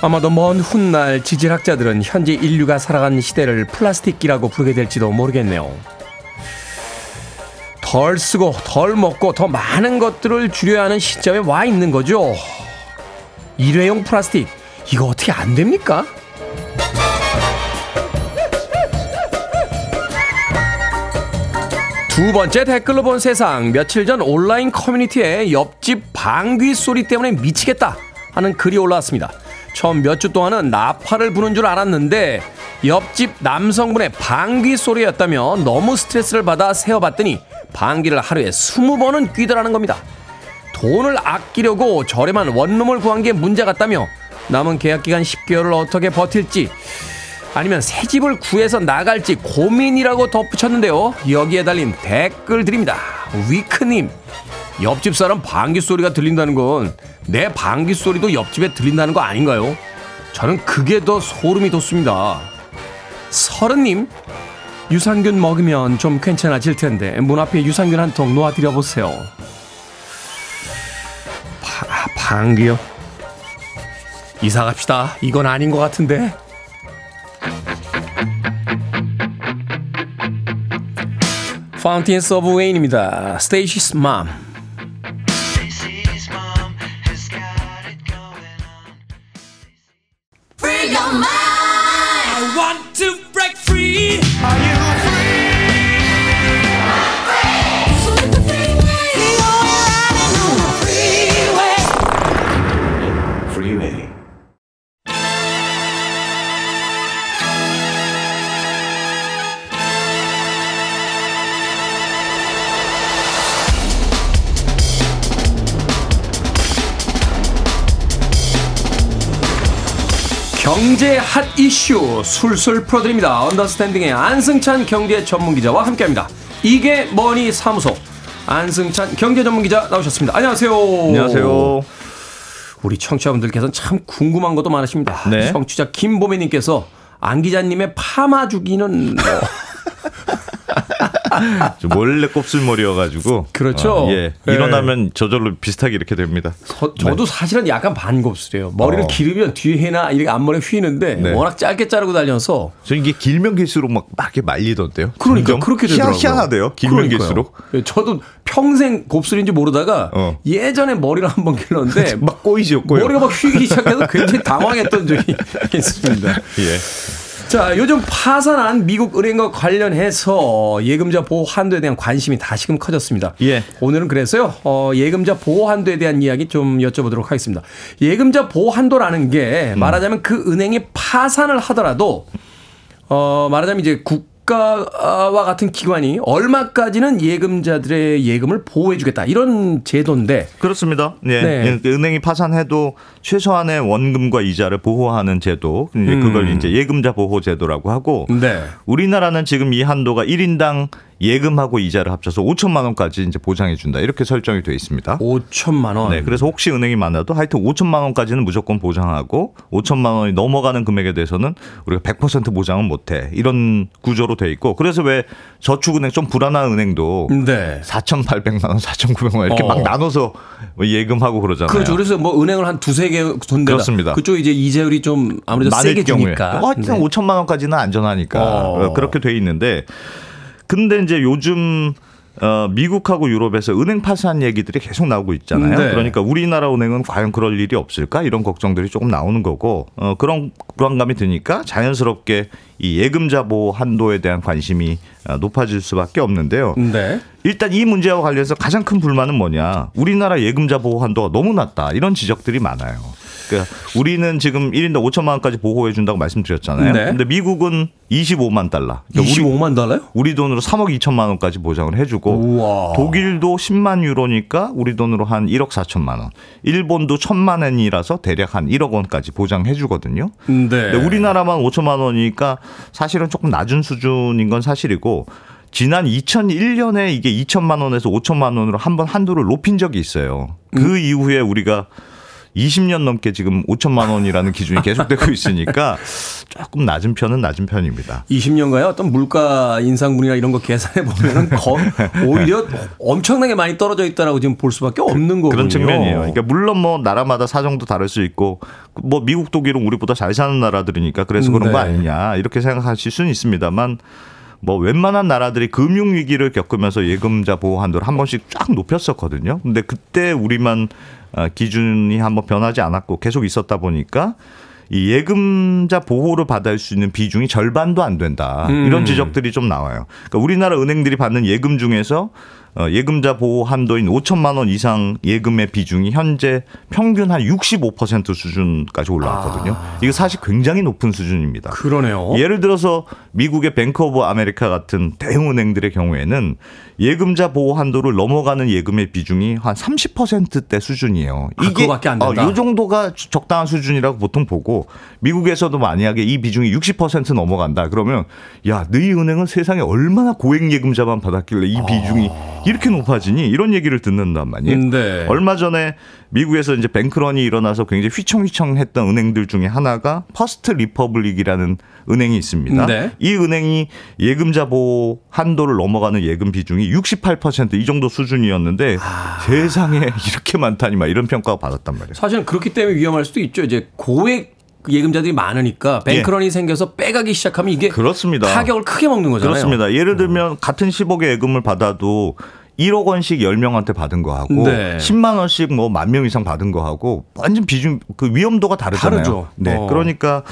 아마도 먼 훗날 지질학자들은 현재 인류가 살아가는 시대를 플라스틱기라고 부르게 될지도 모르겠네요. 덜 쓰고 덜 먹고 더 많은 것들을 줄여야 하는 시점에 와 있는 거죠. 일회용 플라스틱 이거 어떻게 안 됩니까? 두 번째 댓글로 본 세상 며칠 전 온라인 커뮤니티에 옆집 방귀 소리 때문에 미치겠다 하는 글이 올라왔습니다. 처음 몇 주 동안은 나팔을 부는 줄 알았는데 옆집 남성분의 방귀 소리였다며 너무 스트레스를 받아 세어봤더니 방귀를 하루에 20번은 뀌더라는 겁니다. 돈을 아끼려고 저렴한 원룸을 구한 게 문제 같다며 남은 계약 기간 10개월을 어떻게 버틸지 아니면 새 집을 구해서 나갈지 고민이라고 덧붙였는데요. 여기에 달린 댓글 드립니다. 위크님, 옆집 사람 방귀 소리가 들린다는 건 내 방귀 소리도 옆집에 들린다는 거 아닌가요? 저는 그게 더 소름이 돋습니다. 서른님, 유산균 먹으면 좀 괜찮아질 텐데 문 앞에 유산균 한 통 놓아드려 보세요. 바, 방귀요? 이사 갑시다. 이건 아닌 것 같은데. Fountains of Wayne입니다. Stacy's Mom. 핫 이슈 술술 풀어드립니다. 언더스탠딩의 안승찬 경제 전문 기자와 함께합니다. 이게 뭐니 사무소 안승찬 경제 전문 기자 나오셨습니다. 안녕하세요. 안녕하세요. 우리 청취자분들께서는 참 궁금한 것도 많으십니다. 네. 청취자 김보미님께서 안 기자님의 파마 주기는 뭐좀 몰래 곱슬머리여가지고. 그렇죠. 어, 예. 네. 일어나면 저절로 비슷하게 이렇게 됩니다. 저, 저도 사실은 약간 반곱슬이에요. 머리를 어. 기르면 뒤에나 이렇게 앞머리 휘는데 네. 워낙 짧게 자르고 다녀서 저 이게 길면 길수록 막, 막 이렇게 말리던데요. 그러니까 그렇게 되더라고요. 희한, 희한하대요. 길면 그러니까요. 길수록. 예, 저도 평생 곱슬인지 모르다가 어. 예전에 머리를 한번 길렀는데 막 꼬이죠, 꼬여. 머리가 막 휘기 시작해서 굉장히 당황했던 적이 있습니다. 예. 자, 요즘 파산한 미국 은행과 관련해서 예금자 보호 한도에 대한 관심이 다시금 커졌습니다. 예. 오늘은 그래서요, 어, 예금자 보호 한도에 대한 이야기 좀 여쭤보도록 하겠습니다. 예금자 보호 한도라는 게 말하자면 그 은행이 파산을 하더라도 어, 말하자면 이제 국 가와 같은 기관이 얼마까지는 예금자들의 예금을 보호해주겠다 이런 제도인데 그렇습니다. 예. 네. 예, 은행이 파산해도 최소한의 원금과 이자를 보호하는 제도. 이제 그걸 음. 이제 예금자 보호 제도라고 하고 네. 우리나라는 지금 이 한도가 1인당 예금하고 이자를 합쳐서 5천만 원까지 이제 보장해 준다. 이렇게 설정이 돼 있습니다. 5천만 원. 네, 그래서 혹시 은행이 많아도 하여튼 5천만 원까지는 무조건 보장하고 5천만 원이 넘어가는 금액에 대해서는 우리가 100% 보장은 못 해 이런 구조로 돼 있고 그래서 왜 저축은행 좀 불안한 은행도 네. 4,800만 원, 4,900만 원 이렇게 어. 막 나눠서 뭐 예금하고 그러잖아요. 그렇죠. 그래서 뭐 은행을 한 두세 개 돈대다. 그렇습니다. 그쪽 이제 이자율이 좀 아무래도 많을 세게 경우에 주니까. 하여튼 네. 5천만 원까지는 안전하니까 어. 그렇게 돼 있는데 근데 이제 요즘 어, 미국하고 유럽에서 은행 파산 얘기들이 계속 나오고 있잖아요. 네. 그러니까 우리나라 은행은 과연 그럴 일이 없을까 이런 걱정들이 조금 나오는 거고 어, 그런 불안감이 드니까 자연스럽게 이 예금자 보호 한도에 대한 관심이 어, 높아질 수밖에 없는데요. 네. 일단 이 문제와 관련해서 가장 큰 불만은 뭐냐? 우리나라 예금자 보호 한도가 너무 낮다. 이런 지적들이 많아요. 그러니까 우리는 지금 1인당 5천만 원까지 보호해 준다고 말씀드렸잖아요. 네. 근데 미국은 25만 달러. 그러니까 우리, 25만 달러요? 우리 돈으로 3억 2천만 원까지 보장을 해 주고 우와. 독일도 10만 유로니까 우리 돈으로 한 1억 4천만 원. 일본도 1천만 원이라서 대략 한 1억 원까지 보장해 주거든요. 네. 근데 우리나라만 5천만 원이니까 사실은 조금 낮은 수준인 건 사실이고 지난 2001년에 이게 2천만 원에서 5천만 원으로 한번 한도를 높인 적이 있어요. 그 이후에 우리가 20년 넘게 지금 5천만 원이라는 기준이 계속되고 있으니까 조금 낮은 편은 낮은 편입니다. 20년가요? 어떤 물가 인상분이나 이런 거 계산해 보면은 거- 오히려 엄청나게 많이 떨어져 있다라고 지금 볼 수밖에 없는 거군요. 그런 측면이에요. 그러니까 물론 뭐 나라마다 사정도 다를 수 있고 뭐 미국 독일은 우리보다 잘 사는 나라들이니까 그래서 그런 거 네. 아니냐 이렇게 생각하실 수는 있습니다만 뭐 웬만한 나라들이 금융 위기를 겪으면서 예금자 보호 한도를 한 번씩 쫙 높였었거든요. 근데 그때 우리만 어, 기준이 한번 변하지 않았고 계속 있었다 보니까 이 예금자 보호를 받을 수 있는 비중이 절반도 안 된다. 음. 이런 지적들이 좀 나와요. 그러니까 우리나라 은행들이 받는 예금 중에서 어, 예금자 보호 한도인 5천만 원 이상 예금의 비중이 현재 평균 한 65% 수준까지 올라왔거든요. 이거 사실 굉장히 높은 수준입니다. 그러네요. 예를 들어서 미국의 뱅크 오브 아메리카 같은 대형 은행들의 경우에는 예금자 보호 한도를 넘어가는 예금의 비중이 한 30%대 수준이에요. 아, 그거밖에 안 된다? 어, 이 정도가 적당한 수준이라고 보통 보고 미국에서도 만약에 이 비중이 60% 넘어간다 그러면 야, 너희 은행은 세상에 얼마나 고액 예금자만 받았길래 이 비중이 이렇게 높아지니 이런 얘기를 듣는단 말이에요. 아. 네. 얼마 전에 미국에서 이제 뱅크런이 일어나서 굉장히 휘청휘청했던 은행들 중에 하나가 First Republic이라는 은행이 있습니다. 네. 이 은행이 예금자 보호 한도를 넘어가는 예금 비중이 68%이 정도 수준이었는데 아. 세상에 이렇게 많다니 막 이런 평가가 받았단 말이에요. 사실은 그렇기 때문에 위험할 수도 있죠. 이제 고액 예금자들이 많으니까 뱅크런이 생겨서 빼가기 시작하면 이게 예. 그렇습니다. 타격을 크게 먹는 거잖아요. 그렇습니다. 예를 들면 같은 10억의 예금을 받아도 1억 원씩 10명한테 받은 거 하고 네. 10만 원씩 뭐 만 명 이상 받은 거 하고 완전 비중 그 위험도가 다르잖아요. 다르죠. 네. 어. 그러니까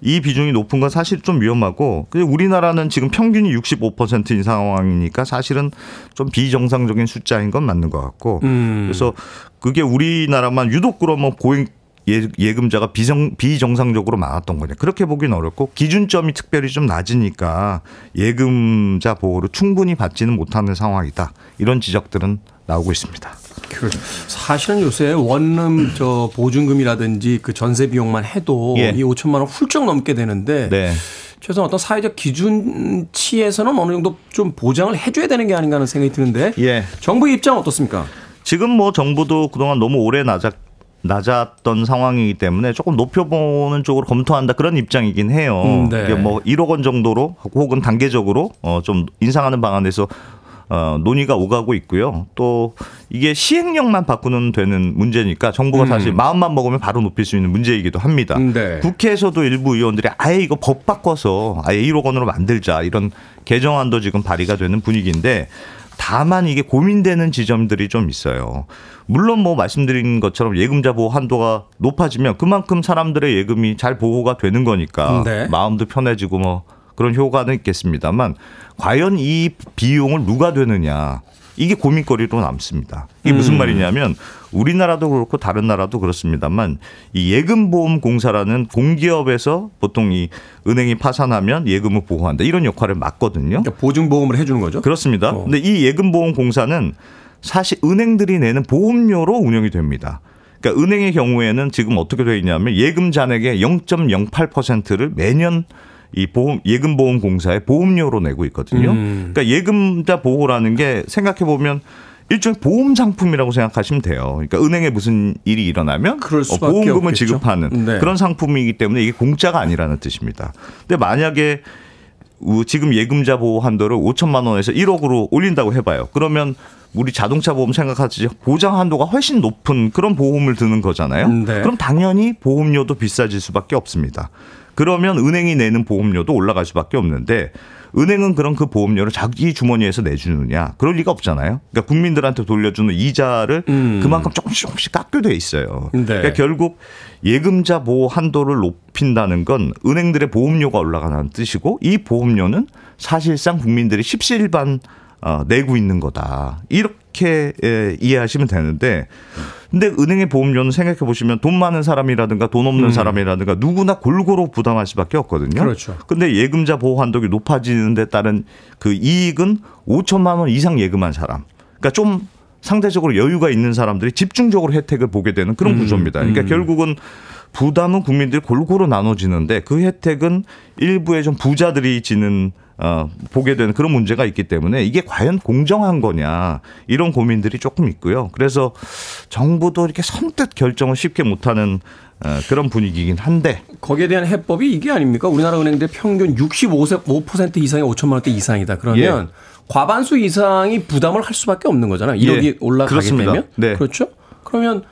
이 비중이 높은 건 사실 좀 위험하고 근데 우리나라는 지금 평균이 65%인 상황이니까 사실은 좀 비정상적인 숫자인 건 맞는 것 같고 음. 그래서 그게 우리나라만 유독 그러면 고액 예- 예금자가 비정, 비정상적으로 많았던 거냐. 그렇게 보기는 어렵고 기준점이 특별히 좀 낮으니까 예금자 보호를 충분히 받지는 못하는 상황이다. 이런 지적들은 나오고 있습니다. 그렇죠. 사실은 요새 원룸 저 보증금이라든지 그 전세 비용만 해도 예. 이 5천만 원 훌쩍 넘게 되는데 네. 최소한 어떤 사회적 기준치에서는 어느 정도 좀 보장을 해줘야 되는 게 아닌가 하는 생각이 드는데 예. 정부의 입장 은 어떻습니까? 지금 뭐 정부도 그동안 너무 오래 낮았 낮았던 상황이기 때문에 조금 높여보는 쪽으로 검토한다 그런 입장이긴 해요. 음, 네. 이게 뭐 1억 원 정도로 혹은 단계적으로 어, 좀 인상하는 방안에서 어, 논의가 오가고 있고요. 또 이게 시행령만 바꾸는 되는 문제니까 정부가 음. 사실 마음만 먹으면 바로 높일 수 있는 문제이기도 합니다. 음, 네. 국회에서도 일부 의원들이 아예 이거 법 바꿔서 아예 1억 원으로 만들자 이런 개정안도 지금 발의가 되는 분위기인데 다만 이게 고민되는 지점들이 좀 있어요. 물론 뭐 말씀드린 것처럼 예금자 보호 한도가 높아지면 그만큼 사람들의 예금이 잘 보호가 되는 거니까 네. 마음도 편해지고 뭐 그런 효과는 있겠습니다만 과연 이 비용을 누가 되느냐 이게 고민거리로 남습니다. 이게 무슨 음. 말이냐면 우리나라도 그렇고 다른 나라도 그렇습니다만 이 예금보험공사라는 공기업에서 보통 이 은행이 파산하면 예금을 보호한다 이런 역할을 맡거든요. 그러니까 보증보험을 해주는 거죠. 그렇습니다. 어. 근데 이 예금보험공사는 사실 은행들이 내는 보험료로 운영이 됩니다. 그러니까 은행의 경우에는 지금 어떻게 되어 있냐면 예금 잔액의 0.08%를 매년 이 보험 예금 보험 공사에 보험료로 내고 있거든요. 음. 그러니까 예금자 보호라는 게 생각해 보면 일종의 보험 상품이라고 생각하시면 돼요. 그러니까 은행에 무슨 일이 일어나면 어, 보험금을 없겠죠. 지급하는 네. 그런 상품이기 때문에 이게 공짜가 아니라는 뜻입니다. 근데 만약에 우- 지금 예금자 보호 한도를 5천만 원에서 1억으로 올린다고 해봐요. 그러면 우리 자동차 보험 생각하지 보장 한도가 훨씬 높은 그런 보험을 드는 거잖아요. 네. 그럼 당연히 보험료도 비싸질 수밖에 없습니다. 그러면 은행이 내는 보험료도 올라갈 수밖에 없는데 은행은 그럼 그 보험료를 자기 주머니에서 내주느냐? 그럴 리가 없잖아요. 그러니까 국민들한테 돌려주는 이자를 음. 그만큼 조금씩 조금씩 깎게 돼 있어요. 네. 그러니까 결국 예금자 보호 한도를 높인다는 건 은행들의 보험료가 올라가는 뜻이고 이 보험료는 사실상 국민들이 십시일반 어, 내고 있는 거다. 이렇게 예, 이해하시면 되는데 근데 은행의 보험료는 생각해 보시면 돈 많은 사람이라든가 돈 없는 사람이라든가 누구나 골고루 부담할 수밖에 없거든요. 음. 그렇죠. 근데 예금자 보호 한도가 높아지는 데 따른 그 이익은 5천만 원 이상 예금한 사람. 그러니까 좀 상대적으로 여유가 있는 사람들이 집중적으로 혜택을 보게 되는 그런 음, 구조입니다. 그러니까 결국은 부담은 국민들이 골고루 나눠지는데 그 혜택은 일부의 좀 부자들이 지는 어, 보게 되는 그런 문제가 있기 때문에 이게 과연 공정한 거냐 이런 고민들이 조금 있고요. 그래서 정부도 이렇게 선뜻 결정을 쉽게 못하는 어, 그런 분위기긴 한데 거기에 대한 해법이 이게 아닙니까? 우리나라 은행들 평균 65% 이상이 5천만 원대 이상이다. 그러면 예. 과반수 이상이 부담을 할 수밖에 없는 거잖아요. 1억이 예, 올라가게 그렇습니다. 되면. 네. 그렇죠? 그러면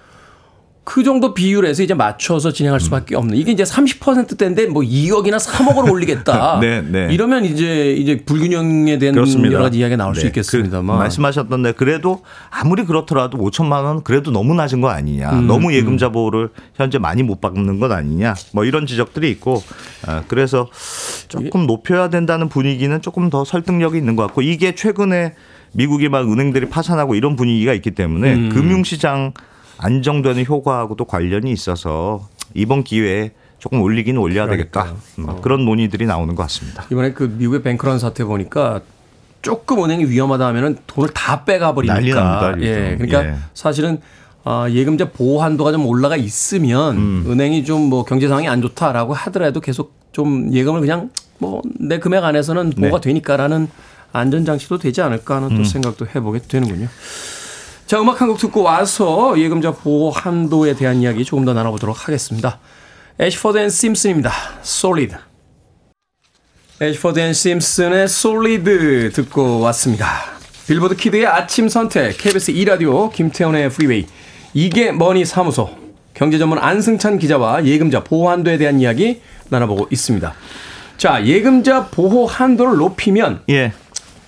그 정도 비율에서 이제 맞춰서 진행할 수밖에 없는. 이게 이제 30%대인데 뭐 2억이나 3억을 올리겠다. 네, 네. 이러면 이제 이제 불균형에 대한 그렇습니다. 여러 가지 이야기가 나올 수 네. 있겠습니다만. 그 말씀하셨던데 그래도 아무리 그렇더라도 5천만 원 그래도 너무 낮은 거 아니냐. 음, 너무 예금자 보호를 현재 많이 못 받는 것 아니냐. 뭐 이런 지적들이 있고 아, 그래서 조금 높여야 된다는 분위기는 조금 더 설득력이 있는 것 같고 이게 최근에 미국이 막 은행들이 파산하고 이런 분위기가 있기 때문에 음. 금융시장 안정되는 효과하고도 관련이 있어서 이번 기회에 조금 올리긴 올려야 되겠다. 그러니까요. 음, 어. 그런 논의들이 나오는 것 같습니다. 이번에 그 미국의 뱅크런 사태 보니까 조금 은행이 위험하다 하면은 돈을 다 빼가 버리니까. 난리 납니다, 요즘. 예. 그러니까 예. 사실은 아, 예금자 보호 한도가 좀 올라가 있으면 음. 은행이 좀 뭐 경제 상황이 안 좋다라고 하더라도 계속 좀 예금을 그냥 뭐 내 금액 안에서는 보호가 네. 되니까라는 안전 장치도 되지 않을까 하는 또 음. 생각도 해보게 되는군요. 자, 음악 한 곡 듣고 와서 예금자 보호 한도에 대한 이야기 조금 더 나눠보도록 하겠습니다. Ashford and Simpson입니다. Solid. Ashford and Simpson의 Solid 듣고 왔습니다. 빌보드 kid의 아침 선택, KBS 2라디오, 김태훈의 Freeway, 이게 머니 사무소, 경제 전문 안승찬 기자와 예금자 보호 한도에 대한 이야기 나눠보고 있습니다. 자, 예금자 보호 한도를 높이면 예.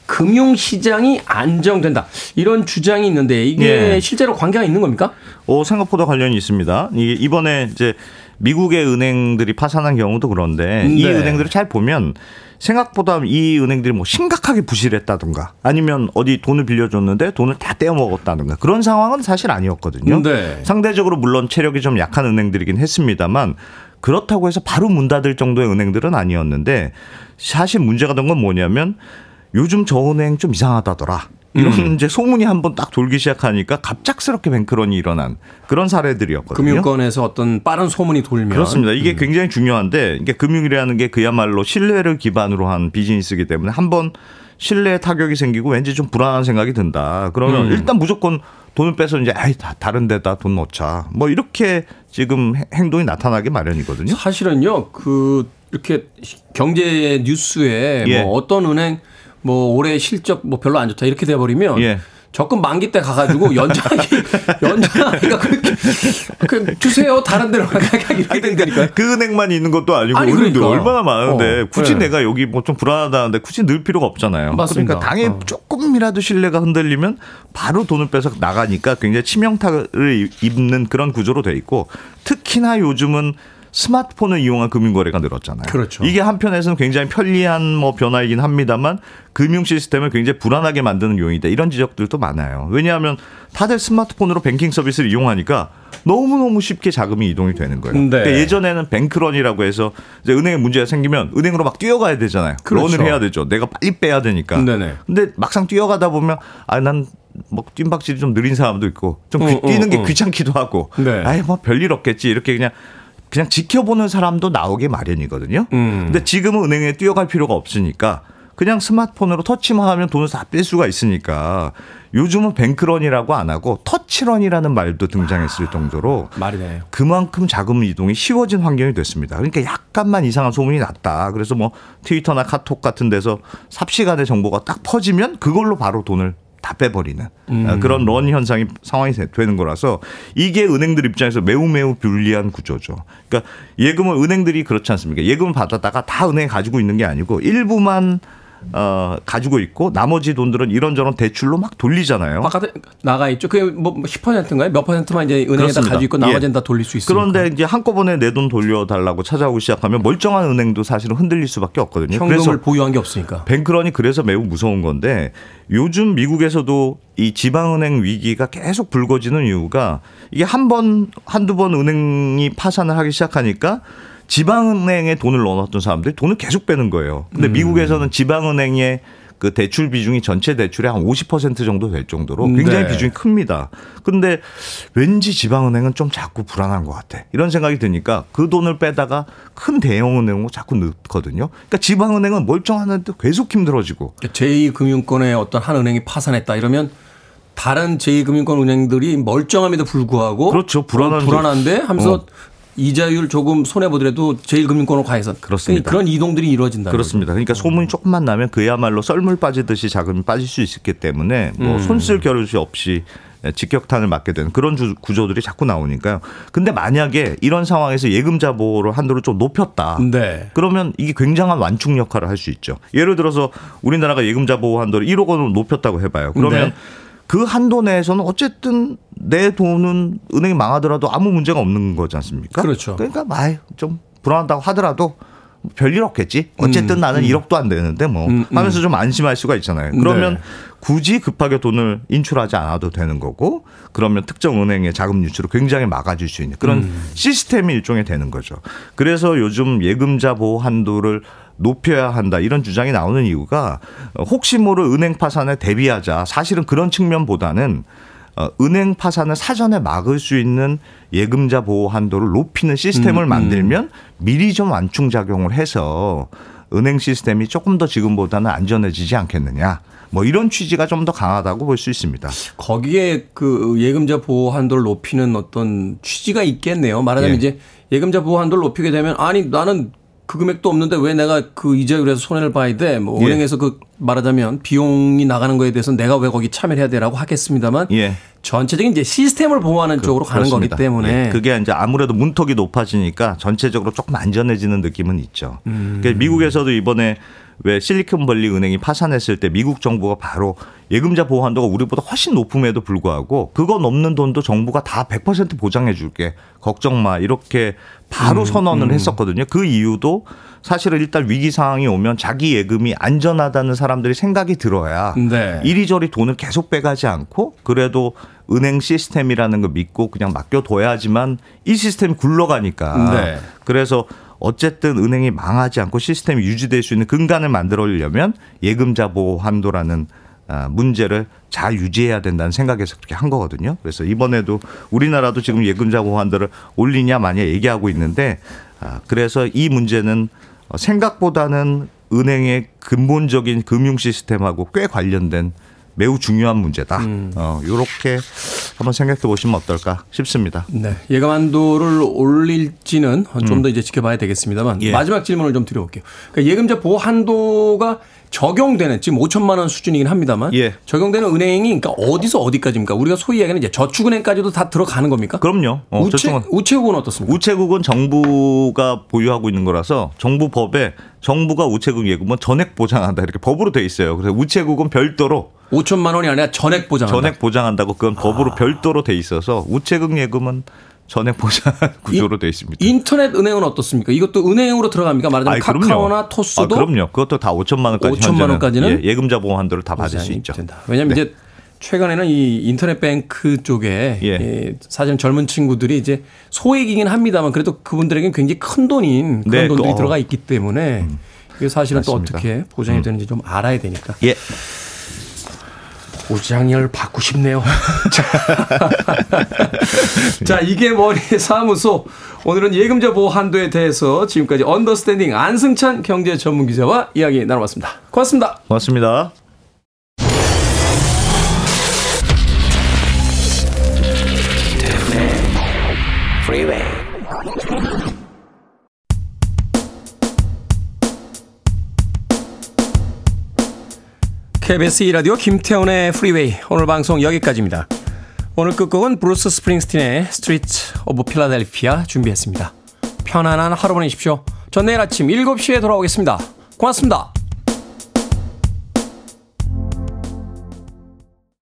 금융시장이 안정된다. 이런 주장이 있는데 이게 예. 실제로 관계가 있는 겁니까? 어, 생각보다 관련이 있습니다. 이게 이번에 이제 미국의 은행들이 파산한 경우도 그런데 이 네. 은행들을 잘 보면 생각보다 이 은행들이 뭐 심각하게 부실했다든가 아니면 어디 돈을 빌려줬는데 돈을 다 떼어먹었다든가 그런 상황은 사실 아니었거든요. 네. 상대적으로 물론 체력이 좀 약한 은행들이긴 했습니다만 그렇다고 해서 바로 문 닫을 정도의 은행들은 아니었는데 사실 문제가 된 건 뭐냐면 요즘 저 은행 좀 이상하다더라. 이런 음. 이제 소문이 한번 딱 돌기 시작하니까 갑작스럽게 뱅크런이 일어난 그런 사례들이었거든요. 금융권에서 어떤 빠른 소문이 돌면 그렇습니다. 이게 음. 굉장히 중요한데 이게 금융이라는 게 그야말로 신뢰를 기반으로 한 비즈니스이기 때문에 한번 신뢰 타격이 생기고 왠지 좀 불안한 생각이 든다. 그러면 음. 일단 무조건 돈을 빼서 이제 아이 다 다른 데다 돈 넣자. 뭐 이렇게 지금 행- 행동이 나타나기 마련이거든요. 사실은요, 그, 이렇게 경제 뉴스에 예. 뭐 어떤 은행 뭐 올해 실적 뭐 별로 안 좋다 이렇게 돼버리면 예. 적금 만기 때 가가지고 연장하기, 연장하기가 그렇게, 그 주세요. 다른 데로 가게 이렇게 된다니까요. 그 은행만 있는 것도 아니고 아니, 그러니까. 얼마나 많은데 어, 굳이 네. 내가 여기 뭐 좀 불안하다는데 굳이 늘 필요가 없잖아요. 맞습니다. 그러니까 당에 어. 조금이라도 신뢰가 흔들리면 바로 돈을 빼서 나가니까 굉장히 치명타를 입는 그런 구조로 돼 있고 특히나 요즘은 스마트폰을 이용한 금융거래가 늘었잖아요. 그렇죠. 이게 한편에서는 굉장히 편리한 뭐 변화이긴 합니다만 금융 시스템을 굉장히 불안하게 만드는 요인이다. 이런 지적들도 많아요. 왜냐하면 다들 스마트폰으로 뱅킹 서비스를 이용하니까 너무너무 쉽게 자금이 이동이 되는 거예요. 네. 그러니까 예전에는 뱅크런이라고 해서 이제 은행에 문제가 생기면 은행으로 막 뛰어가야 되잖아요. 그렇죠. 런을 해야 되죠. 내가 빨리 빼야 되니까. 네네. 근데 막상 뛰어가다 보면 아난 뭐 뜀박질이 좀 느린 사람도 있고 좀 귀- 어, 어, 뛰는 게 어. 귀찮기도 하고 네. 아예 뭐 별일 없겠지 이렇게 그냥 그냥 지켜보는 사람도 나오게 마련이거든요. 음. 근데 지금은 은행에 뛰어갈 필요가 없으니까 그냥 스마트폰으로 터치만 하면 돈을 다 뺄 수가 있으니까 요즘은 뱅크런이라고 안 하고 터치런이라는 말도 등장했을 정도로 말이네요. 그만큼 자금 이동이 쉬워진 환경이 됐습니다. 그러니까 약간만 이상한 소문이 났다. 그래서 뭐 트위터나 카톡 같은 데서 삽시간에 정보가 딱 퍼지면 그걸로 바로 돈을 다 빼버리는 어, 그런 런 현상이 상황이 되- 되는 거라서 이게 은행들 입장에서 매우 매우 불리한 구조죠. 그러니까 예금을 은행들이 그렇지 않습니까? 예금을 받았다가 다 은행에 가지고 있는 게 아니고 일부만 어, 가지고 있고 나머지 돈들은 이런저런 대출로 막 돌리잖아요. 바깥에 나가 있죠. 그게 뭐 10%인가요? 몇 퍼센트만 이제 은행에다 그렇습니다. 가지고 있고 나머지는 다 돌릴 수 있으니까. 그런데 이제 한꺼번에 내 돈 돌려달라고 찾아오기 시작하면 멀쩡한 은행도 사실은 흔들릴 수밖에 없거든요. 현금을 그래서 보유한 게 없으니까. 뱅크런이 그래서 매우 무서운 건데 요즘 미국에서도 이 지방은행 위기가 계속 불거지는 이유가 이게 한 번, 한두 번 은행이 파산을 하기 시작하니까 지방은행에 돈을 넣어놨던 사람들이 돈을 계속 빼는 거예요. 음. 근데 미국에서는 지방은행의 그 대출 비중이 전체 대출의 한 50% 정도 될 정도로 굉장히 네. 비중이 큽니다. 근데 왠지 지방은행은 좀 자꾸 불안한 것 같아. 이런 생각이 드니까 그 돈을 빼다가 큰 대형은행으로 자꾸 넣거든요. 그러니까 지방은행은 멀쩡한데 계속 힘들어지고 제2금융권의 어떤 한 은행이 파산했다 이러면 다른 제2금융권 은행들이 멀쩡함에도 불구하고 그렇죠. 불안한 어, 불안한데 하면서 어. 이자율 조금 손해 보더라도 제1금융권으로 가해서 그렇습니다. 그런 이동들이 이루어진다. 그렇습니다. 그러니까 소문이 조금만 나면 그야말로 썰물 빠지듯이 자금이 빠질 수 있기 때문에 뭐 손쓸 겨를이 없이 직격탄을 맞게 되는 그런 주- 구조들이 자꾸 나오니까요. 근데 만약에 이런 상황에서 예금자 보호를 한도를 좀 높였다. 네. 그러면 이게 굉장한 완충 역할을 할 수 있죠. 예를 들어서 우리나라가 예금자 보호 한도를 1억 원으로 높였다고 해봐요. 그러면 네. 그 한도 내에서는 어쨌든 내 돈은 은행이 망하더라도 아무 문제가 없는 거지 않습니까? 그렇죠. 그러니까 아이, 좀 불안하다고 하더라도 별일 없겠지. 어쨌든 음, 나는 1억도 안 되는데 뭐 음, 음. 하면서 좀 안심할 수가 있잖아요. 그러면 네. 굳이 급하게 돈을 인출하지 않아도 되는 거고 그러면 특정 은행의 자금 유출을 굉장히 막아줄 수 있는 그런 음. 시스템이 일종의 되는 거죠. 그래서 요즘 예금자 보호 한도를 높여야 한다 이런 주장이 나오는 이유가 어, 혹시 모를 은행 파산에 대비하자 사실은 그런 측면보다는 어, 은행 파산을 사전에 막을 수 있는 예금자 보호 한도를 높이는 시스템을 음, 만들면 미리 좀 완충 작용을 해서 은행 시스템이 조금 더 지금보다는 안전해지지 않겠느냐. 뭐 이런 취지가 좀 더 강하다고 볼 수 있습니다. 거기에 그 예금자 보호 한도를 높이는 어떤 취지가 있겠네요. 말하자면 예. 이제 예금자 보호 한도를 높이게 되면 아니 나는 그 금액도 없는데 왜 내가 그 이자율에서 손해를 봐야 돼? 뭐 예. 은행에서 그 말하자면 비용이 나가는 거에 대해서 내가 왜 거기 참여를 해야 되라고 하겠습니다만 예. 전체적인 이제 시스템을 보호하는 쪽으로 가는 그렇습니다. 거기 때문에 예, 그게 이제 아무래도 문턱이 높아지니까 전체적으로 조금 안전해지는 느낌은 있죠. 음. 그러니까 미국에서도 이번에 왜 실리콘밸리 은행이 파산했을 때 미국 정부가 바로 예금자 보호 한도가 우리보다 훨씬 높음에도 불구하고 그거 넘는 돈도 정부가 다 100% 보장해 줄게. 걱정 마. 이렇게 음, 바로 선언을 했었거든요. 그 이유도 사실은 일단 위기 상황이 오면 자기 예금이 안전하다는 사람들이 생각이 들어야 네. 이리저리 돈을 계속 빼가지 않고 그래도 은행 시스템이라는 걸 믿고 그냥 맡겨둬야지만 이 시스템이 굴러가니까. 네. 그래서 어쨌든 은행이 망하지 않고 시스템이 유지될 수 있는 근간을 만들어내려면 예금자 보호 한도라는 아, 문제를 잘 유지해야 된다는 생각에서 그렇게 한 거거든요. 그래서 이번에도 우리나라도 지금 예금자 보호 한도를 올리냐 마냐 얘기하고 있는데 아, 그래서 이 문제는 어, 생각보다는 은행의 근본적인 금융 시스템하고 꽤 관련된 매우 중요한 문제다. 어, 요렇게 한번 생각해 보시면 어떨까 싶습니다. 네. 예금 한도를 올릴지는 좀더 이제 지켜봐야 되겠습니다만 예. 마지막 질문을 좀 드려볼게요. 그러니까 예금자 보호 한도가 적용되는 지금 5천만 원 수준이긴 합니다만 예. 적용되는 은행이 그러니까 어디서 어디까지입니까? 우리가 소위 얘기하는 이제 저축은행까지도 다 들어가는 겁니까? 그럼요. 어, 우체 우체국은 어떻습니까? 우체국은 정부가 보유하고 있는 거라서 정부 법에 정부가 우체국 예금은 전액 보장한다 이렇게 법으로 돼 있어요. 그래서 우체국은 별도로 5천만 원이 아니라 전액 보장한다. 전액 보장한다고 그건 법으로 별도로 돼 있어서 우체국 예금은 전액 보장 구조로 돼 있습니다. 인터넷 은행은 어떻습니까? 이것도 은행으로 들어갑니까? 말하자면 그럼요. 카카오나 토스도 아, 그럼요. 그것도 다 5천만 원까지 5천만 현재는 원까지는 예, 예금자 보호 한도를 다 받을 수 있죠. 네. 된다. 왜냐하면 이제 최근에는 이 인터넷 뱅크 쪽에 예. 예, 사실은 젊은 친구들이 이제 소액이긴 합니다만 그래도 그분들에게는 굉장히 큰 돈인 그런 네, 돈들이 그- 들어가 있기 때문에 이게 사실은 또 맞습니다. 음. 어떻게 보장이 되는지 좀 알아야 되니까. 예. 보장을 받고 싶네요. 자, 이게 머니 사무소. 오늘은 예금자 보호 한도에 대해서 지금까지 Understanding 안승찬 경제 전문 기자와 이야기 나눠봤습니다. 고맙습니다. 고맙습니다. KBS 2라디오 김태훈의 Freeway 오늘 방송 여기까지입니다. 오늘 끝곡은 Bruce Springsteen의 Streets of Philadelphia 준비했습니다. 편안한 하루 보내십시오. 전 내일 아침 7시에 돌아오겠습니다. 고맙습니다.